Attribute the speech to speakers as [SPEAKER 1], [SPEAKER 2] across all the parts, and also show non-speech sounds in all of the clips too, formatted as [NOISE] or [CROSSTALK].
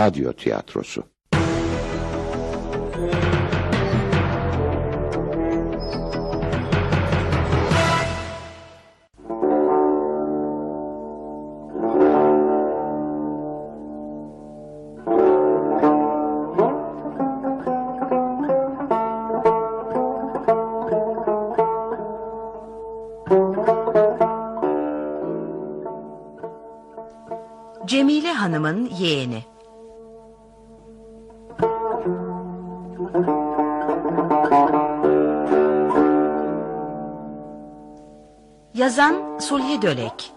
[SPEAKER 1] radyo tiyatrosu.
[SPEAKER 2] Cemile Hanım'ın yeğeni. Yazan Sulhi Dölek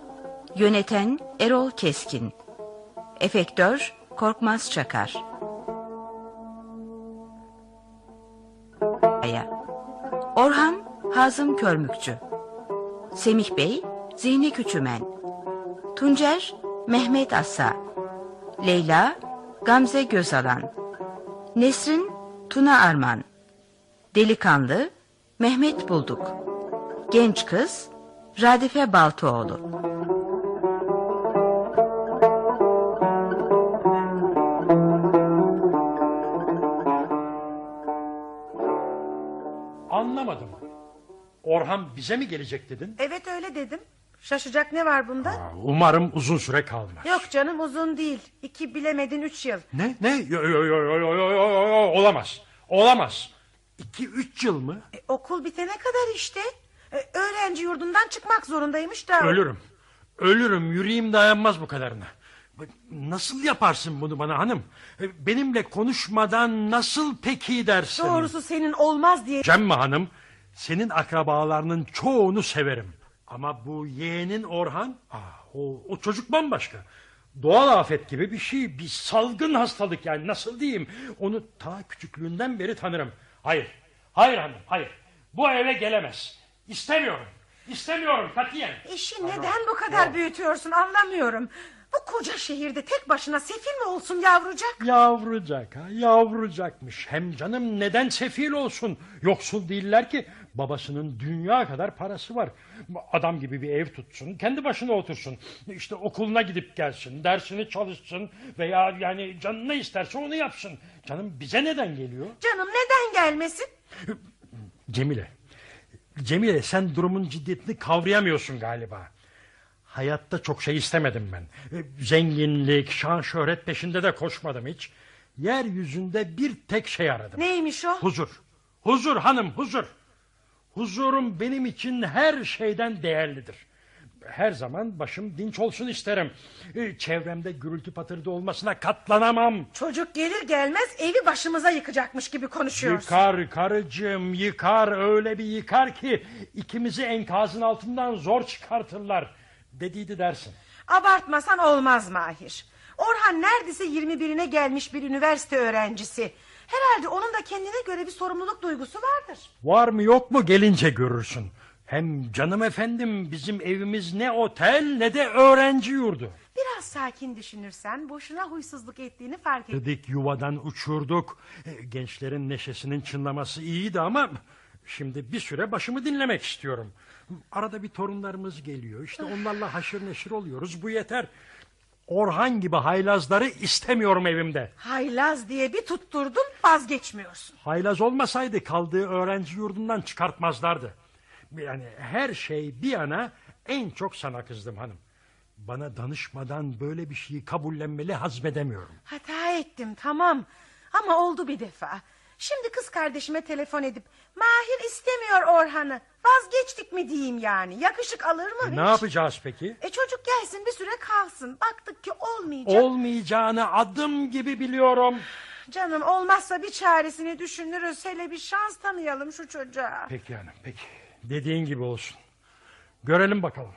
[SPEAKER 2] Yöneten Erol Keskin. Efektör Korkmaz Çakar. Orhan Hazım Körmükçü. Semih Bey Zihni Küçümen Tuncer Mehmet Assa Leyla Gamze Gözalan. Nesrin Tuna Arman. Delikanlı Mehmet Bulduk. Genç kız Radife Baltoğlu
[SPEAKER 3] Anlamadım. Orhan bize mi gelecek dedin?
[SPEAKER 4] Evet öyle dedim. Şaşacak ne var bunda?
[SPEAKER 3] Aa, Umarım uzun süre kalmaz.
[SPEAKER 4] Yok canım uzun değil. İki bilemedin üç yıl.
[SPEAKER 3] Ne? Ne? Yo, yo, yo, yo, yo, yo, yo, yo, olamaz. Olamaz. İki üç yıl mı?
[SPEAKER 4] E, okul bitene kadar işte. E, öğrenci yurdundan çıkmak zorundaymış da.
[SPEAKER 3] Ölürüm. Ölürüm. Yüreğim dayanmaz bu kadarına. Nasıl yaparsın bunu bana hanım? Benimle konuşmadan nasıl peki dersin?
[SPEAKER 4] Doğrusu senin olmaz diye.
[SPEAKER 3] Cemma hanım, senin akrabalarının çoğunu severim. Ama bu yeğenin Orhan, aa, o, o çocuk bambaşka. Doğal afet gibi bir şey, bir salgın hastalık yani nasıl diyeyim? Onu ta küçüklüğünden beri tanırım. Hayır, hayır hanım, hayır. Bu eve gelemez. İstemiyorum, istemiyorum katiyen.
[SPEAKER 4] İşi neden bu kadar büyütüyorsun anlamıyorum. Bu koca şehirde tek başına sefil mi olsun yavrucak?
[SPEAKER 3] Yavrucak ha yavrucakmış. Hem canım neden sefil olsun? Yoksul değiller ki. Babasının dünya kadar parası var. Adam gibi bir ev tutsun. Kendi başına otursun. İşte okuluna gidip gelsin. Dersini çalışsın. Veya yani canı ne isterse onu yapsın. Canım bize neden geliyor?
[SPEAKER 4] Canım neden gelmesin?
[SPEAKER 3] Cemile. Cemile sen durumun ciddiyetini kavrayamıyorsun galiba. Hayatta çok şey istemedim ben. E, Zenginlik, şan, şöhret peşinde de koşmadım hiç. Yeryüzünde bir tek şey aradım.
[SPEAKER 4] Neymiş o?
[SPEAKER 3] Huzur. Huzur hanım huzur. Huzurum benim için her şeyden değerlidir. Her zaman başım dinç olsun isterim. E, Çevremde gürültü patırdı olmasına katlanamam.
[SPEAKER 4] Çocuk gelir gelmez evi başımıza yıkacakmış gibi konuşuyorsun.
[SPEAKER 3] Yıkar karıcığım yıkar öyle bir yıkar ki ikimizi enkazın altından zor çıkartırlar dediydi dersin.
[SPEAKER 4] Abartmasan olmaz Mahir. Orhan neredeyse 21'ine gelmiş bir üniversite öğrencisi. Herhalde onun da kendine göre bir sorumluluk duygusu vardır.
[SPEAKER 3] Var mı yok mu gelince görürsün. Hem canım efendim bizim evimiz ne otel ne de öğrenci yurdu.
[SPEAKER 4] Biraz sakin düşünürsen boşuna huysuzluk ettiğini fark et.
[SPEAKER 3] Dedik yuvadan uçurduk. E, Gençlerin neşesinin çınlaması iyiydi ama... Şimdi bir süre başımı dinlemek istiyorum. Arada bir torunlarımız geliyor. İşte onlarla haşır neşir oluyoruz. Bu yeter. Orhan gibi haylazları istemiyorum evimde.
[SPEAKER 4] Haylaz diye bir tutturdun vazgeçmiyorsun.
[SPEAKER 3] Haylaz olmasaydı kaldığı öğrenci yurdundan çıkartmazlardı. Yani her şey bir yana en çok sana kızdım hanım. Bana danışmadan böyle bir şeyi kabullenmeli hazmedemiyorum.
[SPEAKER 4] Hata ettim tamam ama oldu bir defa. Şimdi kız kardeşime telefon edip Mahir istemiyor Orhan'ı vazgeçtik mi diyeyim yani yakışık alır mı
[SPEAKER 3] E,
[SPEAKER 4] hiç?
[SPEAKER 3] ne yapacağız peki?
[SPEAKER 4] E çocuk gelsin bir süre kalsın baktık ki olmayacak.
[SPEAKER 3] Olmayacağını adım gibi biliyorum.
[SPEAKER 4] Canım olmazsa bir çaresini düşünürüz hele bir şans tanıyalım şu çocuğa.
[SPEAKER 3] Peki hanım peki. Dediğin gibi olsun. Görelim bakalım.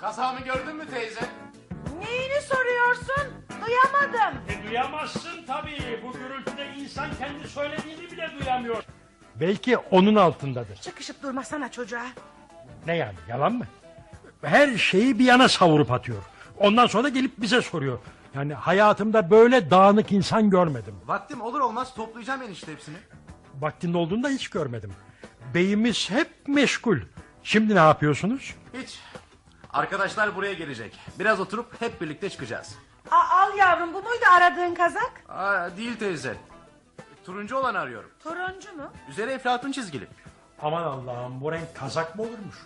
[SPEAKER 5] Kazamı gördün mü teyze?
[SPEAKER 4] Neyini soruyorsun? Duyamadım.
[SPEAKER 3] E, duyamazsın tabii. Bu gürültüde insan kendi söylediğini bile duyamıyor. Belki onun altındadır.
[SPEAKER 4] Çıkışıp durmasana çocuğa.
[SPEAKER 3] Ne yani yalan mı? Her şeyi bir yana savurup atıyor. Ondan sonra da gelip bize soruyor. Yani hayatımda böyle dağınık insan görmedim.
[SPEAKER 5] Vaktim olur olmaz toplayacağım enişte hepsini.
[SPEAKER 3] Vaktinde olduğunda hiç görmedim. Beyimiz hep meşgul. Şimdi ne yapıyorsunuz?
[SPEAKER 5] Hiç. Arkadaşlar buraya gelecek. Biraz oturup hep birlikte çıkacağız.
[SPEAKER 4] Aa, al yavrum bu muydu aradığın kazak?
[SPEAKER 5] Aa, değil teyze. Turuncu olan arıyorum.
[SPEAKER 4] Turuncu mu?
[SPEAKER 5] Üzeri eflatun çizgili.
[SPEAKER 3] Aman Allah'ım bu renk kazak mı olurmuş?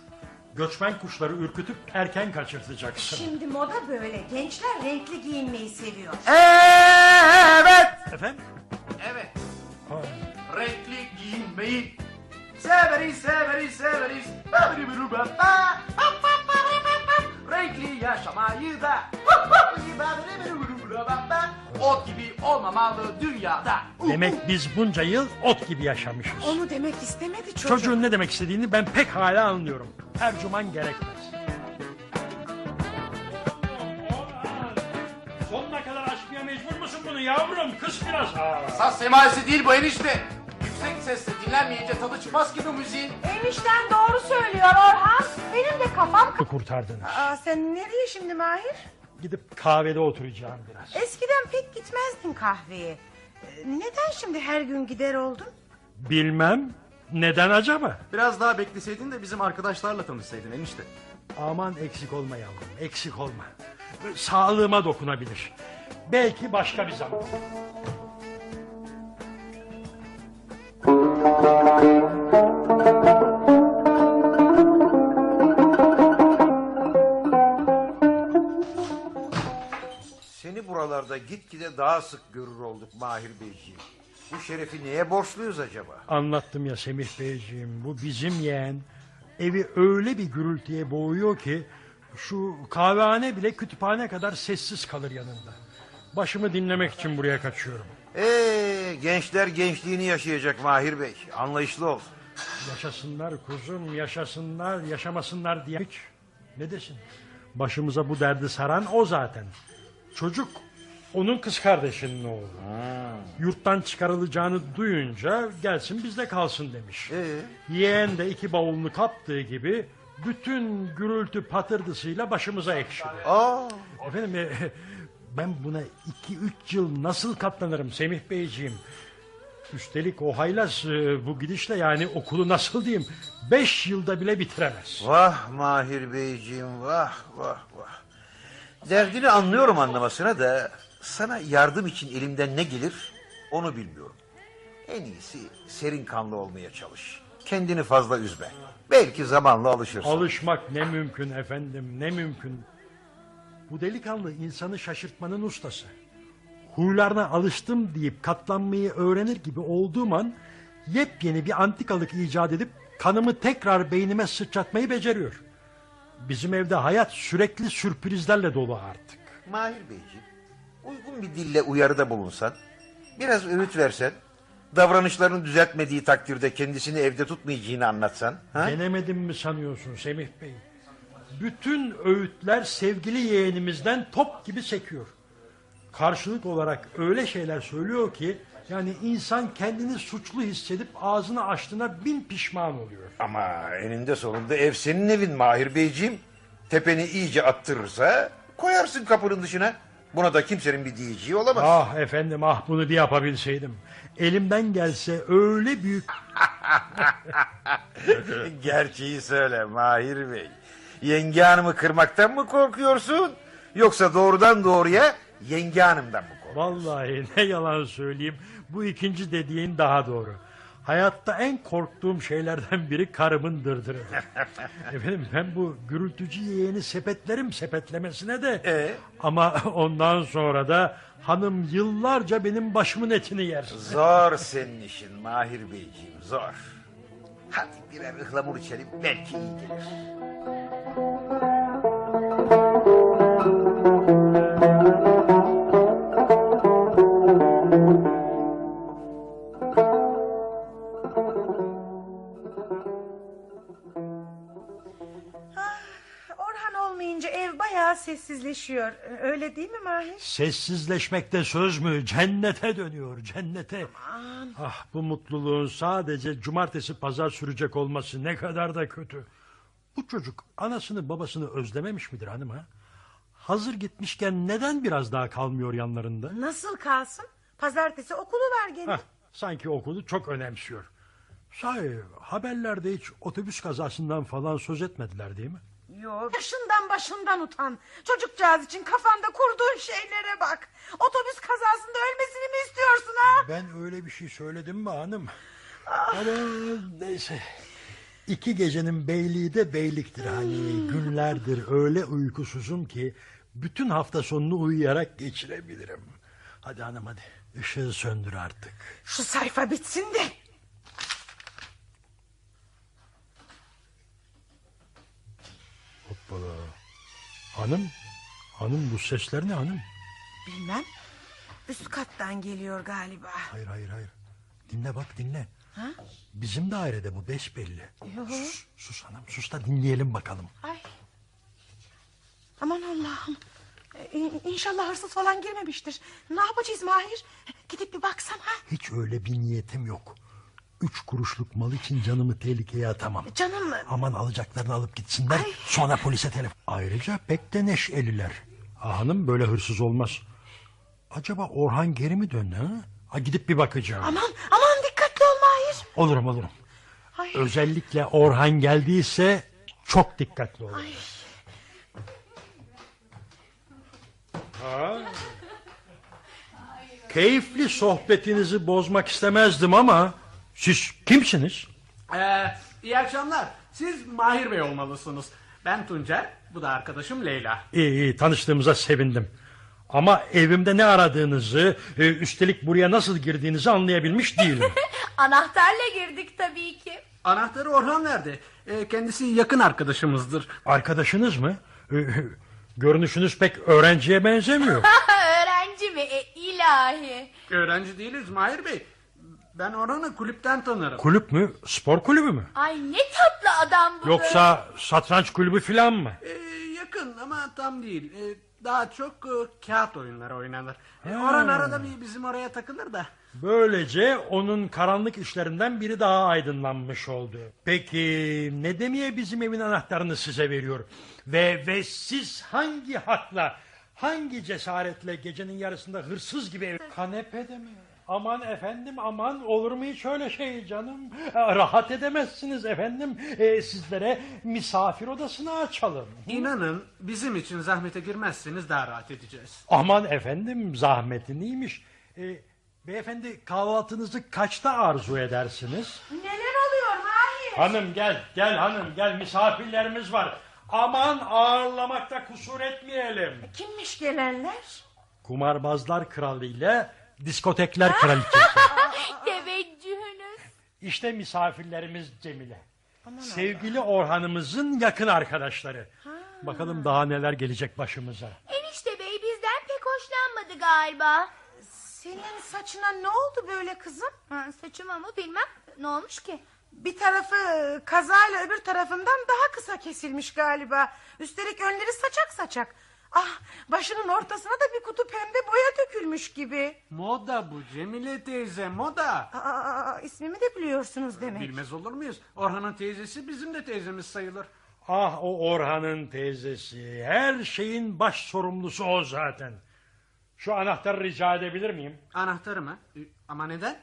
[SPEAKER 3] Göçmen kuşları ürkütüp erken kaçırtacaksın.
[SPEAKER 4] Şimdi moda böyle. Gençler renkli giyinmeyi seviyor.
[SPEAKER 5] Evet.
[SPEAKER 3] Efendim?
[SPEAKER 5] Evet.
[SPEAKER 3] Ha,
[SPEAKER 5] Renkli giyinmeyi severiz severiz severiz. Renkli yaşamayı da ot gibi olmamalı dünyada.
[SPEAKER 3] Demek biz bunca yıl ot gibi yaşamışız.
[SPEAKER 4] Onu demek istemedi çocuk.
[SPEAKER 3] Çocuğun ne demek istediğini ben pek hala anlıyorum. Tercüman gerekmez. Sonuna kadar açmaya mecbur musun bunu yavrum? Kız biraz.
[SPEAKER 5] Saz semalisi değil bu enişte. Yüksek sesle dinlenmeyince tadı çıkmaz ki bu müziğin.
[SPEAKER 4] Enişten doğru söylüyor Orhan. Benim de kafam...
[SPEAKER 3] kurtardınız.
[SPEAKER 4] Aa, sen nereye şimdi Mahir?
[SPEAKER 3] Gidip kahvede oturacağım biraz.
[SPEAKER 4] Eskiden pek gitmezdin kahveye. Ee, Neden şimdi her gün gider oldun?
[SPEAKER 3] Bilmem. Neden acaba?
[SPEAKER 5] Biraz daha bekleseydin de bizim arkadaşlarla tanışsaydın enişte.
[SPEAKER 3] Aman eksik olma yavrum. Eksik olma. Sağlığıma dokunabilir. Belki başka bir zaman.
[SPEAKER 1] Seni buralarda gitgide daha sık görür olduk Mahir Beyciğim. Bu şerefi neye borçluyuz acaba?
[SPEAKER 3] Anlattım ya Semih Beyciğim. Bu bizim yeğen. Evi öyle bir gürültüye boğuyor ki... ...şu kahvehane bile kütüphane kadar sessiz kalır yanında. Başımı dinlemek için buraya kaçıyorum.
[SPEAKER 1] Ee, gençler gençliğini yaşayacak Mahir Bey. Anlayışlı ol.
[SPEAKER 3] Yaşasınlar kuzum, yaşasınlar, yaşamasınlar diye hiç. Ne desin? Başımıza bu derdi saran o zaten. Çocuk onun kız kardeşinin oğlu. Yurttan çıkarılacağını duyunca gelsin bizde kalsın demiş.
[SPEAKER 1] Ee?
[SPEAKER 3] Yeğen de iki bavulunu kaptığı gibi bütün gürültü patırdısıyla başımıza ekşidi.
[SPEAKER 1] Aa,
[SPEAKER 3] Efendim e, ben buna iki üç yıl nasıl katlanırım Semih Beyciğim? Üstelik o haylaz e, bu gidişle yani okulu nasıl diyeyim beş yılda bile bitiremez.
[SPEAKER 1] vah Mahir Beyciğim vah vah vah. Derdini anlıyorum anlamasına da sana yardım için elimden ne gelir onu bilmiyorum. En iyisi serin kanlı olmaya çalış. Kendini fazla üzme. Belki zamanla alışırsın.
[SPEAKER 3] Alışmak ne mümkün efendim ne mümkün. Bu delikanlı insanı şaşırtmanın ustası. Huylarına alıştım deyip katlanmayı öğrenir gibi olduğum an yepyeni bir antikalık icat edip kanımı tekrar beynime sıçratmayı beceriyor. Bizim evde hayat sürekli sürprizlerle dolu artık.
[SPEAKER 1] Mahir Beyciğim, uygun bir dille uyarıda bulunsan, biraz öğüt versen, davranışlarını düzeltmediği takdirde kendisini evde tutmayacağını anlatsan, ha?
[SPEAKER 3] Denemedim mi sanıyorsun Semih Bey? Bütün öğütler sevgili yeğenimizden top gibi sekiyor. Karşılık olarak öyle şeyler söylüyor ki yani insan kendini suçlu hissedip ağzını açtığına bin pişman oluyor.
[SPEAKER 1] Ama eninde sonunda ev senin evin Mahir Beyciğim. Tepeni iyice attırırsa koyarsın kapının dışına. Buna da kimsenin bir diyeceği olamaz.
[SPEAKER 3] Ah efendim ah bunu bir yapabilseydim. Elimden gelse öyle büyük... [LAUGHS]
[SPEAKER 1] Gerçeği söyle Mahir Bey. Yenge hanımı kırmaktan mı korkuyorsun? Yoksa doğrudan doğruya yenge hanımdan mı korkuyorsun?
[SPEAKER 3] Vallahi [LAUGHS] ne yalan söyleyeyim bu ikinci dediğin daha doğru. Hayatta en korktuğum şeylerden biri karımın dırdırı. [LAUGHS] Efendim ben bu gürültücü yeğeni sepetlerim sepetlemesine de...
[SPEAKER 1] Ee?
[SPEAKER 3] Ama [LAUGHS] ondan sonra da hanım yıllarca benim başımın etini yer.
[SPEAKER 1] Zor senin işin Mahir Beyciğim zor. Hadi birer ıhlamur içelim belki iyi gelir.
[SPEAKER 4] Sessizleşiyor. Öyle değil mi Mahir?
[SPEAKER 3] Sessizleşmekte söz mü? Cennete dönüyor cennete. Ah bu mutluluğun sadece cumartesi pazar sürecek olması ne kadar da kötü. Bu çocuk anasını babasını özlememiş midir hanım ha? Hazır gitmişken neden biraz daha kalmıyor yanlarında?
[SPEAKER 4] Nasıl kalsın? Pazartesi okulu var gene.
[SPEAKER 3] Heh, sanki okulu çok önemsiyor. Sahi haberlerde hiç otobüs kazasından falan söz etmediler değil mi?
[SPEAKER 4] Yok. Yaşından başından utan. Çocukcağız için kafanda kurduğun şeylere bak. Otobüs kazasında ölmesini mi istiyorsun ha?
[SPEAKER 3] Ben öyle bir şey söyledim mi hanım? Ama neyse. İki gecenin beyliği de beyliktir hani. Günlerdir öyle uykusuzum ki bütün hafta sonunu uyuyarak geçirebilirim. Hadi hanım hadi. Işığı söndür artık.
[SPEAKER 4] Şu sayfa bitsin de.
[SPEAKER 3] Hoppala. Hanım, hanım bu sesler ne hanım?
[SPEAKER 4] Bilmem. Üst kattan geliyor galiba.
[SPEAKER 3] Hayır hayır hayır. Dinle bak dinle. Bizim dairede bu beş belli. Sus, sus hanım sus da dinleyelim bakalım.
[SPEAKER 4] Ay. Aman Allah'ım. Ee, in- İnşallah hırsız falan girmemiştir. Ne yapacağız Mahir? Gidip bir baksam ha?
[SPEAKER 3] Hiç öyle bir niyetim yok. Üç kuruşluk mal için canımı tehlikeye atamam.
[SPEAKER 4] Canım
[SPEAKER 3] Aman alacaklarını alıp gitsinler
[SPEAKER 4] Ay.
[SPEAKER 3] sonra polise telefon. Ayrıca pek de neşeliler. Ah, hanım böyle hırsız olmaz. Acaba Orhan geri mi döndü ha? ha gidip bir bakacağım.
[SPEAKER 4] aman aman dikkatli ol Mahir.
[SPEAKER 3] Olurum olurum.
[SPEAKER 4] Ay.
[SPEAKER 3] Özellikle Orhan geldiyse çok dikkatli olun. Ha? Keyifli sohbetinizi bozmak istemezdim ama siz kimsiniz?
[SPEAKER 5] Ee, iyi akşamlar. Siz Mahir Bey olmalısınız. Ben Tuncer, bu da arkadaşım Leyla.
[SPEAKER 3] İyi iyi tanıştığımıza sevindim. Ama evimde ne aradığınızı, e, üstelik buraya nasıl girdiğinizi anlayabilmiş değilim. [LAUGHS]
[SPEAKER 6] Anahtarla girdik tabii ki.
[SPEAKER 5] Anahtarı Orhan verdi. Ee, kendisi yakın arkadaşımızdır.
[SPEAKER 3] Arkadaşınız mı? E, Görünüşünüz pek öğrenciye benzemiyor. [LAUGHS]
[SPEAKER 6] Öğrenci mi? E, ilahi.
[SPEAKER 5] Öğrenci değiliz Mahir Bey. Ben Orhan'ı kulüpten tanırım.
[SPEAKER 3] Kulüp mü? Spor kulübü mü?
[SPEAKER 6] Ay ne tatlı adam bu.
[SPEAKER 3] Yoksa satranç kulübü falan mı?
[SPEAKER 5] Ee, yakın ama tam değil. Ee, daha çok e, kağıt oyunları oynanır. Ee, Orhan arada bir bizim oraya takılır da.
[SPEAKER 3] Böylece onun karanlık işlerinden biri daha aydınlanmış oldu. Peki ne demeye bizim evin anahtarını size veriyor? Ve ve siz hangi hakla, hangi cesaretle gecenin yarısında hırsız gibi ev... Kanepede mi? Aman efendim aman olur mu hiç öyle şey canım? E, Rahat edemezsiniz efendim. E, sizlere misafir odasını açalım.
[SPEAKER 5] İnanın bizim için zahmete girmezseniz daha rahat edeceğiz.
[SPEAKER 3] Aman efendim zahmeti neymiş? E, beyefendi kahvaltınızı kaçta arzu edersiniz?
[SPEAKER 4] Neler oluyor Mahir?
[SPEAKER 3] Hanım gel, gel hanım gel misafirlerimiz var. Aman ağırlamakta kusur etmeyelim.
[SPEAKER 4] Kimmiş gelenler?
[SPEAKER 3] Kumarbazlar kralı ile diskotekler [LAUGHS] kraliçesi.
[SPEAKER 6] Teveccühünüz.
[SPEAKER 3] İşte misafirlerimiz Cemile. Sevgili Orhan'ımızın yakın arkadaşları. Bakalım daha neler gelecek başımıza.
[SPEAKER 6] Enişte bey bizden pek hoşlanmadı galiba.
[SPEAKER 4] Senin saçına ne oldu böyle kızım?
[SPEAKER 6] Ha, saçıma mı bilmem. Ne olmuş ki?
[SPEAKER 4] Bir tarafı kazayla öbür tarafından daha kısa kesilmiş galiba. Üstelik önleri saçak saçak. Ah başının ortasına da bir kutu pembe boya dökülmüş gibi.
[SPEAKER 5] Moda bu Cemile teyze moda.
[SPEAKER 4] Aa, ismimi de biliyorsunuz demek.
[SPEAKER 5] Bilmez olur muyuz? Orhan'ın teyzesi bizim de teyzemiz sayılır.
[SPEAKER 3] Ah o Orhan'ın teyzesi. Her şeyin baş sorumlusu o zaten. Şu anahtarı rica edebilir miyim?
[SPEAKER 5] Anahtarı mı? Ee, Ama neden?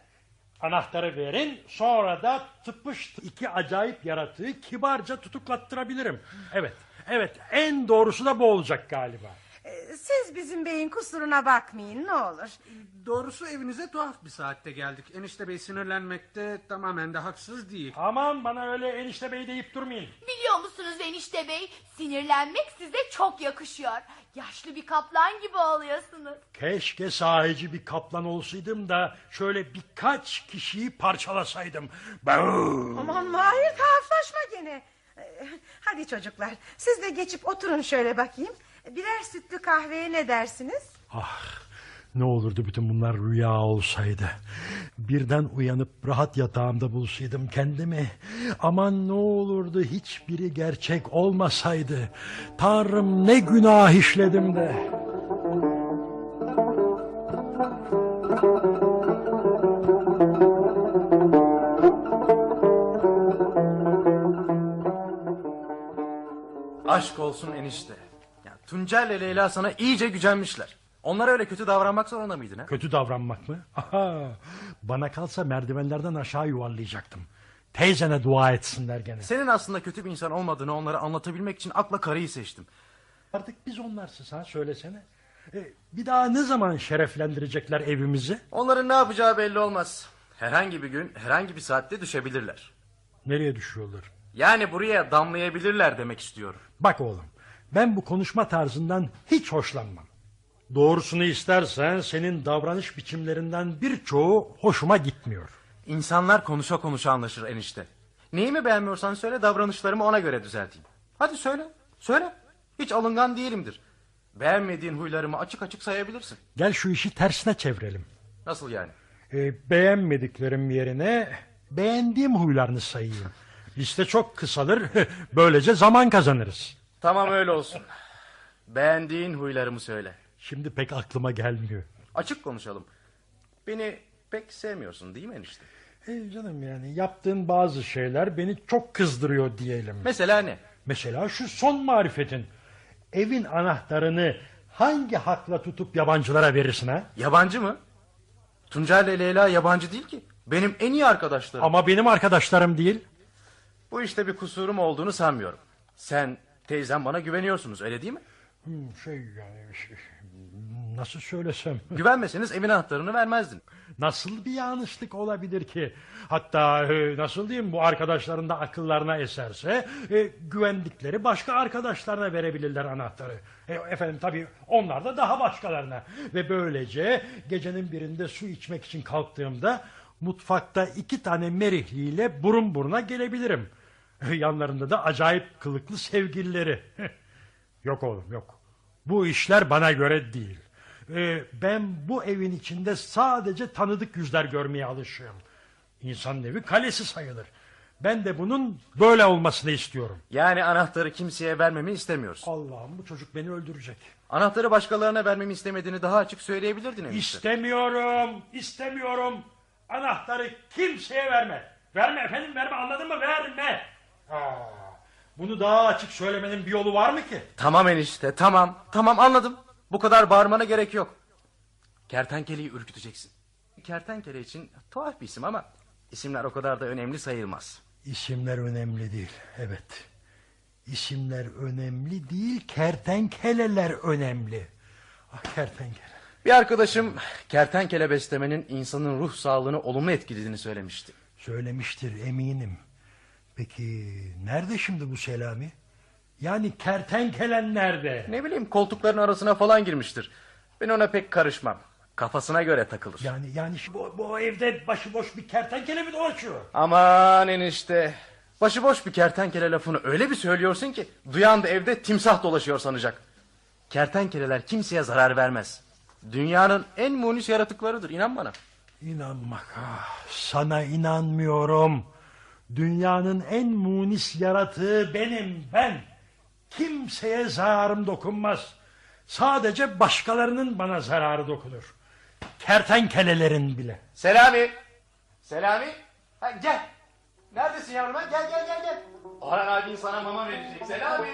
[SPEAKER 3] Anahtarı verin sonra da tıpış iki acayip yaratığı kibarca tutuklattırabilirim. Evet, evet en doğrusu da bu olacak galiba.
[SPEAKER 4] Ee, Siz bizim beyin kusuruna bakmayın ne olur.
[SPEAKER 5] Doğrusu evinize tuhaf bir saatte geldik. Enişte bey sinirlenmekte tamamen de haksız değil.
[SPEAKER 3] Aman bana öyle enişte bey deyip durmayın.
[SPEAKER 6] Biliyor musunuz enişte bey? Sinirlenmek size çok yakışıyor. Yaşlı bir kaplan gibi oluyorsunuz.
[SPEAKER 3] Keşke sahici bir kaplan olsaydım da şöyle birkaç kişiyi parçalasaydım.
[SPEAKER 4] Aman Mahir tuhaflaşma gene. Ee, Hadi çocuklar siz de geçip oturun şöyle bakayım. Birer sütlü kahveye ne dersiniz?
[SPEAKER 3] Ah ne olurdu bütün bunlar rüya olsaydı. Birden uyanıp rahat yatağımda bulsaydım kendimi. Aman ne olurdu hiçbiri gerçek olmasaydı. Tanrım ne günah işledim de.
[SPEAKER 5] Olsun enişte. Ya
[SPEAKER 7] Tuncer ile Leyla sana iyice gücenmişler. Onlara öyle kötü davranmak zorunda mıydın ha?
[SPEAKER 3] Kötü davranmak mı? [LAUGHS] Aha, bana kalsa merdivenlerden aşağı yuvarlayacaktım. Teyzene dua etsinler gene.
[SPEAKER 7] Senin aslında kötü bir insan olmadığını onlara anlatabilmek için akla karıyı seçtim.
[SPEAKER 3] Artık biz onlarsız ha söylesene. E, bir daha ne zaman şereflendirecekler evimizi?
[SPEAKER 7] Onların ne yapacağı belli olmaz. Herhangi bir gün, herhangi bir saatte düşebilirler.
[SPEAKER 3] Nereye düşüyorlar?
[SPEAKER 7] Yani buraya damlayabilirler demek istiyorum.
[SPEAKER 3] Bak oğlum ben bu konuşma tarzından hiç hoşlanmam. Doğrusunu istersen senin davranış biçimlerinden birçoğu hoşuma gitmiyor.
[SPEAKER 7] İnsanlar konuşa konuşa anlaşır enişte. Neyimi beğenmiyorsan söyle davranışlarımı ona göre düzelteyim. Hadi söyle, söyle. Hiç alıngan değilimdir. Beğenmediğin huylarımı açık açık sayabilirsin.
[SPEAKER 3] Gel şu işi tersine çevirelim.
[SPEAKER 7] Nasıl yani?
[SPEAKER 3] E, beğenmediklerim yerine beğendiğim huylarını sayayım. Liste çok kısalır [LAUGHS] böylece zaman kazanırız.
[SPEAKER 7] Tamam öyle olsun. Beğendiğin huylarımı söyle.
[SPEAKER 3] Şimdi pek aklıma gelmiyor.
[SPEAKER 7] Açık konuşalım. Beni pek sevmiyorsun değil mi enişte?
[SPEAKER 3] E, canım yani yaptığın bazı şeyler beni çok kızdırıyor diyelim.
[SPEAKER 7] Mesela ne?
[SPEAKER 3] Mesela şu son marifetin. Evin anahtarını hangi hakla tutup yabancılara verirsin ha?
[SPEAKER 7] Yabancı mı? Tuncer ile Leyla yabancı değil ki. Benim en iyi arkadaşlarım.
[SPEAKER 3] Ama benim arkadaşlarım değil.
[SPEAKER 7] Bu işte bir kusurum olduğunu sanmıyorum. Sen teyzem bana güveniyorsunuz öyle değil mi?
[SPEAKER 3] Hmm, Şey yani şey, nasıl söylesem [LAUGHS]
[SPEAKER 7] Güvenmeseniz evin anahtarını vermezdin.
[SPEAKER 3] nasıl bir yanlışlık olabilir ki hatta e, nasıl diyeyim bu arkadaşların da akıllarına eserse e, güvendikleri başka arkadaşlarına verebilirler anahtarı E, efendim tabii onlar da daha başkalarına ve böylece gecenin birinde su içmek için kalktığımda mutfakta iki tane merihliyle burun buruna gelebilirim [LAUGHS] yanlarında da acayip kılıklı sevgilileri [LAUGHS] Yok oğlum yok. Bu işler bana göre değil. Ee, ben bu evin içinde sadece tanıdık yüzler görmeye alışığım. İnsanın evi kalesi sayılır. Ben de bunun böyle olmasını istiyorum.
[SPEAKER 7] Yani anahtarı kimseye vermemi istemiyorsun.
[SPEAKER 3] Allah'ım bu çocuk beni öldürecek.
[SPEAKER 7] Anahtarı başkalarına vermemi istemediğini daha açık söyleyebilirdin enişte.
[SPEAKER 3] İstemiyorum, istemiyorum. Anahtarı kimseye verme. Verme efendim verme anladın mı? Verme. Aa, bunu daha açık söylemenin bir yolu var mı ki?
[SPEAKER 7] Tamam enişte tamam. Tamam anladım. Bu kadar bağırmana gerek yok. Kertenkeleyi ürküteceksin. Kertenkele için tuhaf bir isim ama isimler o kadar da önemli sayılmaz.
[SPEAKER 3] İsimler önemli değil. Evet. İsimler önemli değil, kertenkeleler önemli. Ah kertenkele.
[SPEAKER 7] Bir arkadaşım kertenkele beslemenin insanın ruh sağlığını olumlu etkilediğini söylemişti.
[SPEAKER 3] Söylemiştir eminim. Peki nerede şimdi bu Selami? Yani kertenkelen nerede?
[SPEAKER 7] Ne bileyim koltukların arasına falan girmiştir. Ben ona pek karışmam. Kafasına göre takılır.
[SPEAKER 3] Yani yani bu, bu evde başıboş bir kertenkele mi dolaşıyor?
[SPEAKER 7] Aman enişte. Başıboş bir kertenkele lafını öyle bir söylüyorsun ki... ...duyan da evde timsah dolaşıyor sanacak. Kertenkeleler kimseye zarar vermez. Dünyanın en munis yaratıklarıdır inan bana.
[SPEAKER 3] İnanmak ah, sana inanmıyorum. Dünyanın en munis yaratığı benim ben. Kimseye zararım dokunmaz. Sadece başkalarının bana zararı dokunur. Kertenkelelerin bile.
[SPEAKER 7] Selami. Selami. Ha, gel. Neredesin yavrum ha? Gel gel gel gel. Orhan abin sana mama verecek. Selami.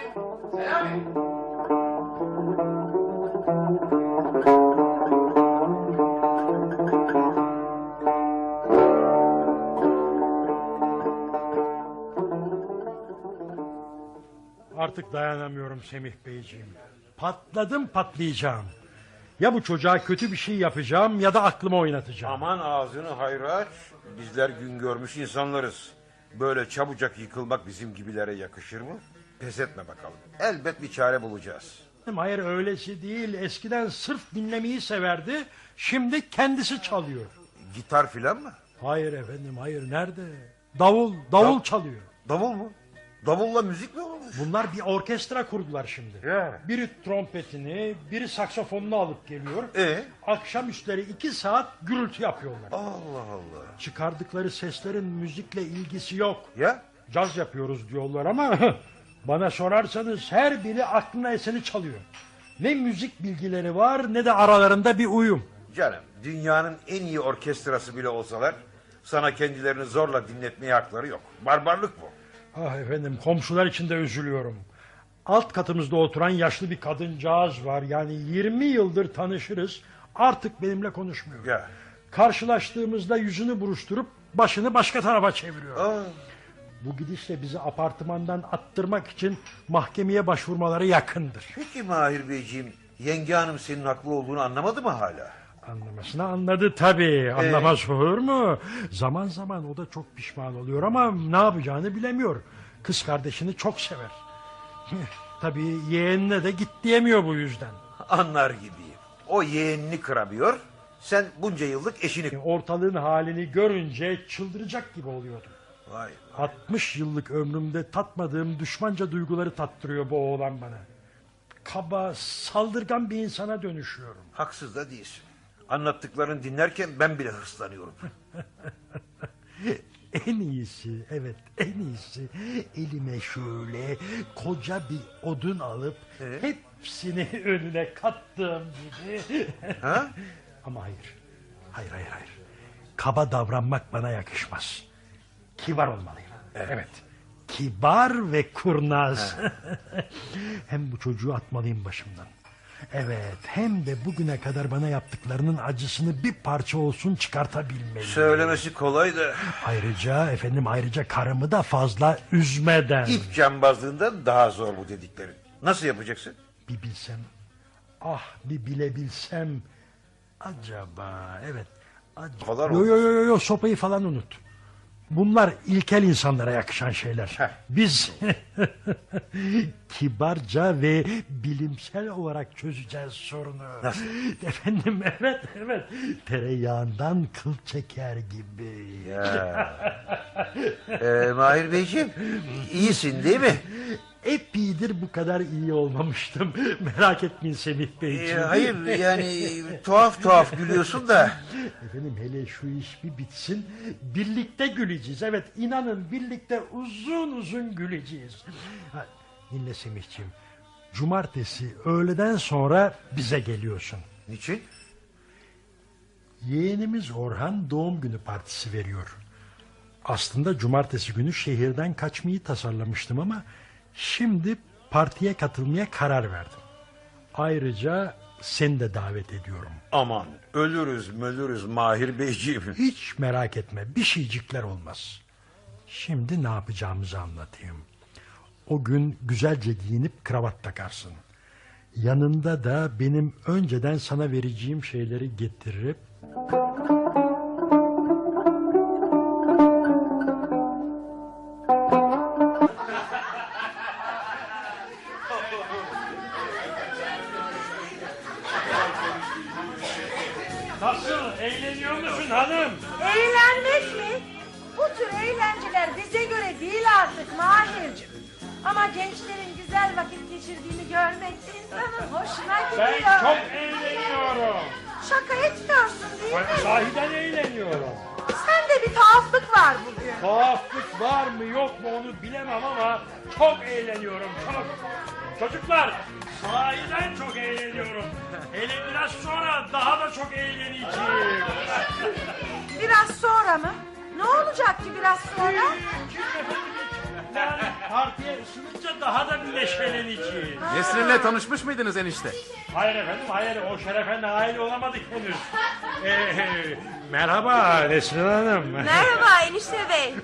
[SPEAKER 7] Selami.
[SPEAKER 3] Artık dayanamıyorum Semih Beyciğim. Patladım patlayacağım. Ya bu çocuğa kötü bir şey yapacağım ya da aklımı oynatacağım.
[SPEAKER 1] Aman ağzını hayra aç. Bizler gün görmüş insanlarız. Böyle çabucak yıkılmak bizim gibilere yakışır mı? Pes etme bakalım. Elbet bir çare bulacağız.
[SPEAKER 3] Hayır öylesi değil. Eskiden sırf dinlemeyi severdi. Şimdi kendisi çalıyor.
[SPEAKER 1] Gitar filan mı?
[SPEAKER 3] Hayır efendim hayır nerede? Davul, davul çalıyor.
[SPEAKER 1] Davul mu? Davulla müzik mi olmuş?
[SPEAKER 3] Bunlar bir orkestra kurdular şimdi.
[SPEAKER 1] Ya.
[SPEAKER 3] Biri trompetini, biri saksafonunu alıp geliyor.
[SPEAKER 1] E?
[SPEAKER 3] Akşamüstleri iki saat gürültü yapıyorlar.
[SPEAKER 1] Allah Allah.
[SPEAKER 3] Çıkardıkları seslerin müzikle ilgisi yok.
[SPEAKER 1] Ya?
[SPEAKER 3] Caz yapıyoruz diyorlar ama [LAUGHS] bana sorarsanız her biri aklına eseni çalıyor. Ne müzik bilgileri var ne de aralarında bir uyum.
[SPEAKER 1] Canım dünyanın en iyi orkestrası bile olsalar sana kendilerini zorla dinletmeye hakları yok. Barbarlık bu.
[SPEAKER 3] Ah efendim komşular için de üzülüyorum. alt katımızda oturan yaşlı bir kadıncağız var. Yani 20 yıldır tanışırız. Artık benimle konuşmuyor.
[SPEAKER 1] Ya.
[SPEAKER 3] Karşılaştığımızda yüzünü buruşturup başını başka tarafa çeviriyor.
[SPEAKER 1] Aa,
[SPEAKER 3] Bu gidişle bizi apartmandan attırmak için mahkemeye başvurmaları yakındır.
[SPEAKER 1] peki Mahir Beyciğim yenge hanım senin haklı olduğunu anlamadı mı hala?
[SPEAKER 3] Anlamasını anladı tabii. Anlamaz olur mu? Zaman zaman o da çok pişman oluyor ama ne yapacağını bilemiyor. Kız kardeşini çok sever. [LAUGHS] tabii yeğenine de git diyemiyor bu yüzden.
[SPEAKER 1] Anlar gibiyim. O yeğenini kıramıyor. Sen bunca yıllık eşini...
[SPEAKER 3] Ortalığın halini görünce çıldıracak gibi oluyordum.
[SPEAKER 1] Vay.
[SPEAKER 3] 60 yıllık ömrümde tatmadığım düşmanca duyguları tattırıyor bu oğlan bana. Kaba, saldırgan bir insana dönüşüyorum.
[SPEAKER 1] Haksız da değilsin. Anlattıklarını dinlerken ben bile hırslanıyorum. [LAUGHS]
[SPEAKER 3] En iyisi, evet en iyisi elime şöyle koca bir odun alıp hepsini [LAUGHS] önüne kattığım gibi.
[SPEAKER 1] Ha? [LAUGHS]
[SPEAKER 3] Ama hayır, hayır, hayır, hayır. Kaba davranmak bana yakışmaz. Kibar olmalıyım. Evet. Kibar ve kurnaz. hem bu çocuğu atmalıyım başımdan. Evet, hem de bugüne kadar bana yaptıklarının acısını bir parça olsun çıkartabilmeliyim.
[SPEAKER 1] Söylemesi kolay da
[SPEAKER 3] Ayrıca efendim ayrıca karımı da fazla üzmeden.
[SPEAKER 1] ip cambazlığından daha zor bu dediklerin. Nasıl yapacaksın?
[SPEAKER 3] Bir bilsem. Ah bir bilebilsem. Acaba evet. Acaba. yo, yo, yo, yo, sopayı falan unut. Bunlar ilkel insanlara yakışan şeyler.
[SPEAKER 1] Heh.
[SPEAKER 3] Biz [LAUGHS] kibarca ve bilimsel olarak çözeceğiz sorunu.
[SPEAKER 1] Nasıl? [LAUGHS]
[SPEAKER 3] Efendim evet evet. Tereyağından kıl çeker gibi.
[SPEAKER 1] Ya. Ee, Mahir Beyciğim iyisin değil mi?
[SPEAKER 3] Epeydir bu kadar iyi olmamıştım. [LAUGHS] Merak etmeyin Semih
[SPEAKER 1] Ee,
[SPEAKER 3] Beyciğim.
[SPEAKER 1] hayır yani tuhaf tuhaf gülüyorsun da.
[SPEAKER 3] Efendim hele şu iş bir bitsin. Birlikte güleceğiz. Evet inanın birlikte uzun uzun güleceğiz. Ha, dinle Semihciğim. Cumartesi öğleden sonra bize geliyorsun.
[SPEAKER 1] Niçin?
[SPEAKER 3] Yeğenimiz Orhan doğum günü partisi veriyor. Aslında cumartesi günü şehirden kaçmayı tasarlamıştım ama şimdi partiye katılmaya karar verdim. Ayrıca seni de davet ediyorum.
[SPEAKER 1] Aman ölürüz mölürüz Mahir Beyciğim.
[SPEAKER 3] Hiç merak etme bir şeycikler olmaz. Şimdi ne yapacağımızı anlatayım. O gün güzelce giyinip kravat takarsın. Yanında da benim önceden sana vereceğim şeyleri getirip...
[SPEAKER 4] görmek insanın hoşuna gidiyor.
[SPEAKER 3] Ben çok eğleniyorum.
[SPEAKER 4] Şaka etmiyorsun değil mi?
[SPEAKER 3] Ben sahiden eğleniyorum.
[SPEAKER 4] Sende bir tuhaflık var bugün.
[SPEAKER 3] Tuhaflık var mı yok mu onu bilemem ama çok eğleniyorum çok. Çocuklar sahiden çok eğleniyorum. Hele biraz sonra daha da çok eğleneceğim.
[SPEAKER 4] Biraz sonra mı? Ne olacak ki biraz sonra?
[SPEAKER 3] Yani partiye ısınınca daha da bir neşeleneceğim.
[SPEAKER 7] Nesrin'le tanışmış mıydınız enişte?
[SPEAKER 3] Hayır efendim hayır o şerefe nail olamadık henüz. [LAUGHS] Ee, merhaba Nesrin Hanım.
[SPEAKER 6] Merhaba enişte bey.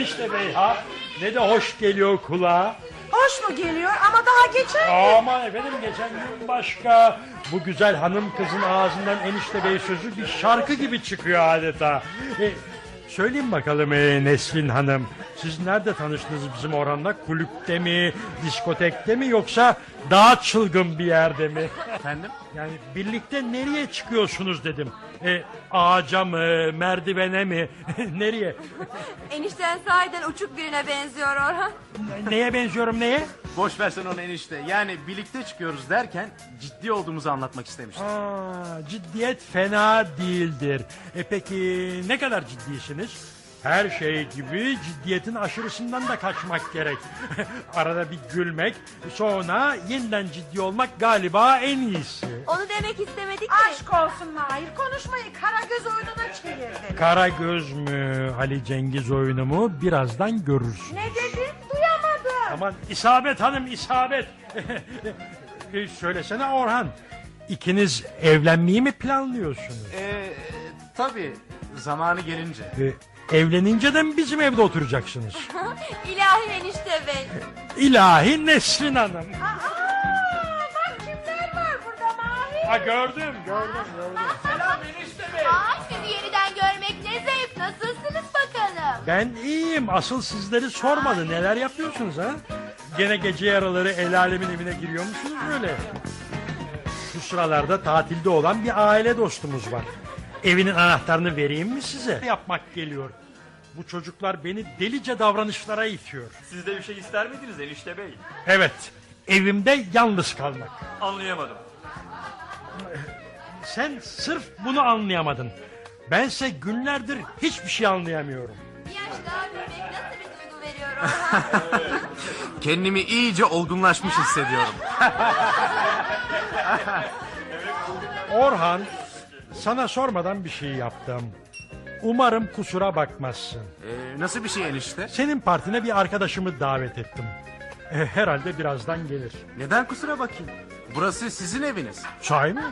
[SPEAKER 6] [LAUGHS]
[SPEAKER 3] işte bey ha ne de hoş geliyor kulağa.
[SPEAKER 4] Hoş mu geliyor ama daha geçen gün.
[SPEAKER 3] Aman efendim geçen gün başka bu güzel hanım kızın ağzından enişte bey sözü bir şarkı gibi çıkıyor adeta. E, söyleyin bakalım e, Nesrin Hanım siz nerede tanıştınız bizim Orhan'la kulüpte mi diskotekte mi yoksa daha çılgın bir yerde mi?
[SPEAKER 7] Efendim?
[SPEAKER 3] Yani birlikte nereye çıkıyorsunuz dedim. E, ağaca mı merdivene mi [LAUGHS] nereye?
[SPEAKER 6] Enişten sahiden uçuk birine benziyor Orhan.
[SPEAKER 3] Neye benziyorum neye?
[SPEAKER 7] Boş versen onu enişte. Yani birlikte çıkıyoruz derken ciddi olduğumuzu anlatmak istemiştim.
[SPEAKER 3] Aa, ciddiyet fena değildir. E peki ne kadar ciddisiniz? Her şey gibi ciddiyetin aşırısından da kaçmak gerek. [LAUGHS] Arada bir gülmek, sonra yeniden ciddi olmak galiba en iyisi.
[SPEAKER 6] Onu demek istemedik ki.
[SPEAKER 4] Aşk olsun Mahir konuşmayı Karagöz oyununa çevirdin.
[SPEAKER 3] Kara göz mü, Ali Cengiz oyunu mu birazdan görürsün.
[SPEAKER 4] Ne dedin? Duyamadım.
[SPEAKER 3] Aman isabet hanım isabet. [LAUGHS] E, Söylesene Orhan. İkiniz evlenmeyi mi planlıyorsunuz?
[SPEAKER 7] Ee, tabii zamanı gelince.
[SPEAKER 3] E, evlenince de mi bizim evde oturacaksınız? [LAUGHS]
[SPEAKER 6] İlahi enişte bey.
[SPEAKER 3] İlahi Nesrin Hanım.
[SPEAKER 4] Aa, bak kimler var burada Mahir.
[SPEAKER 3] Ha gördüm gördüm gördüm.
[SPEAKER 6] Ay sizi yeniden görmek ne zevk. Nasılsınız bakalım?
[SPEAKER 3] Ben iyiyim. Asıl sizleri sormadı. Neler yapıyorsunuz ha? Gene gece yaraları el alemin evine giriyor musunuz böyle? Şu sıralarda tatilde olan bir aile dostumuz var. Evinin anahtarını vereyim mi size? Yapmak geliyor. Bu çocuklar beni delice davranışlara itiyor.
[SPEAKER 8] Siz de bir şey ister miydiniz enişte bey?
[SPEAKER 3] Evet, evimde yalnız kalmak.
[SPEAKER 8] Anlayamadım.
[SPEAKER 3] Sen sırf bunu anlayamadın. Bense günlerdir hiçbir şey anlayamıyorum.
[SPEAKER 6] Bir yaş daha büyümek nasıl bir duygu veriyor Orhan? [LAUGHS]
[SPEAKER 7] Kendimi iyice olgunlaşmış hissediyorum.
[SPEAKER 3] Orhan, sana sormadan bir şey yaptım. Umarım kusura bakmazsın.
[SPEAKER 7] Ee, nasıl bir şey enişte?
[SPEAKER 3] Senin partine bir arkadaşımı davet ettim. E, herhalde birazdan gelir.
[SPEAKER 7] Neden kusura bakayım? Burası sizin eviniz.
[SPEAKER 3] Sahi mi?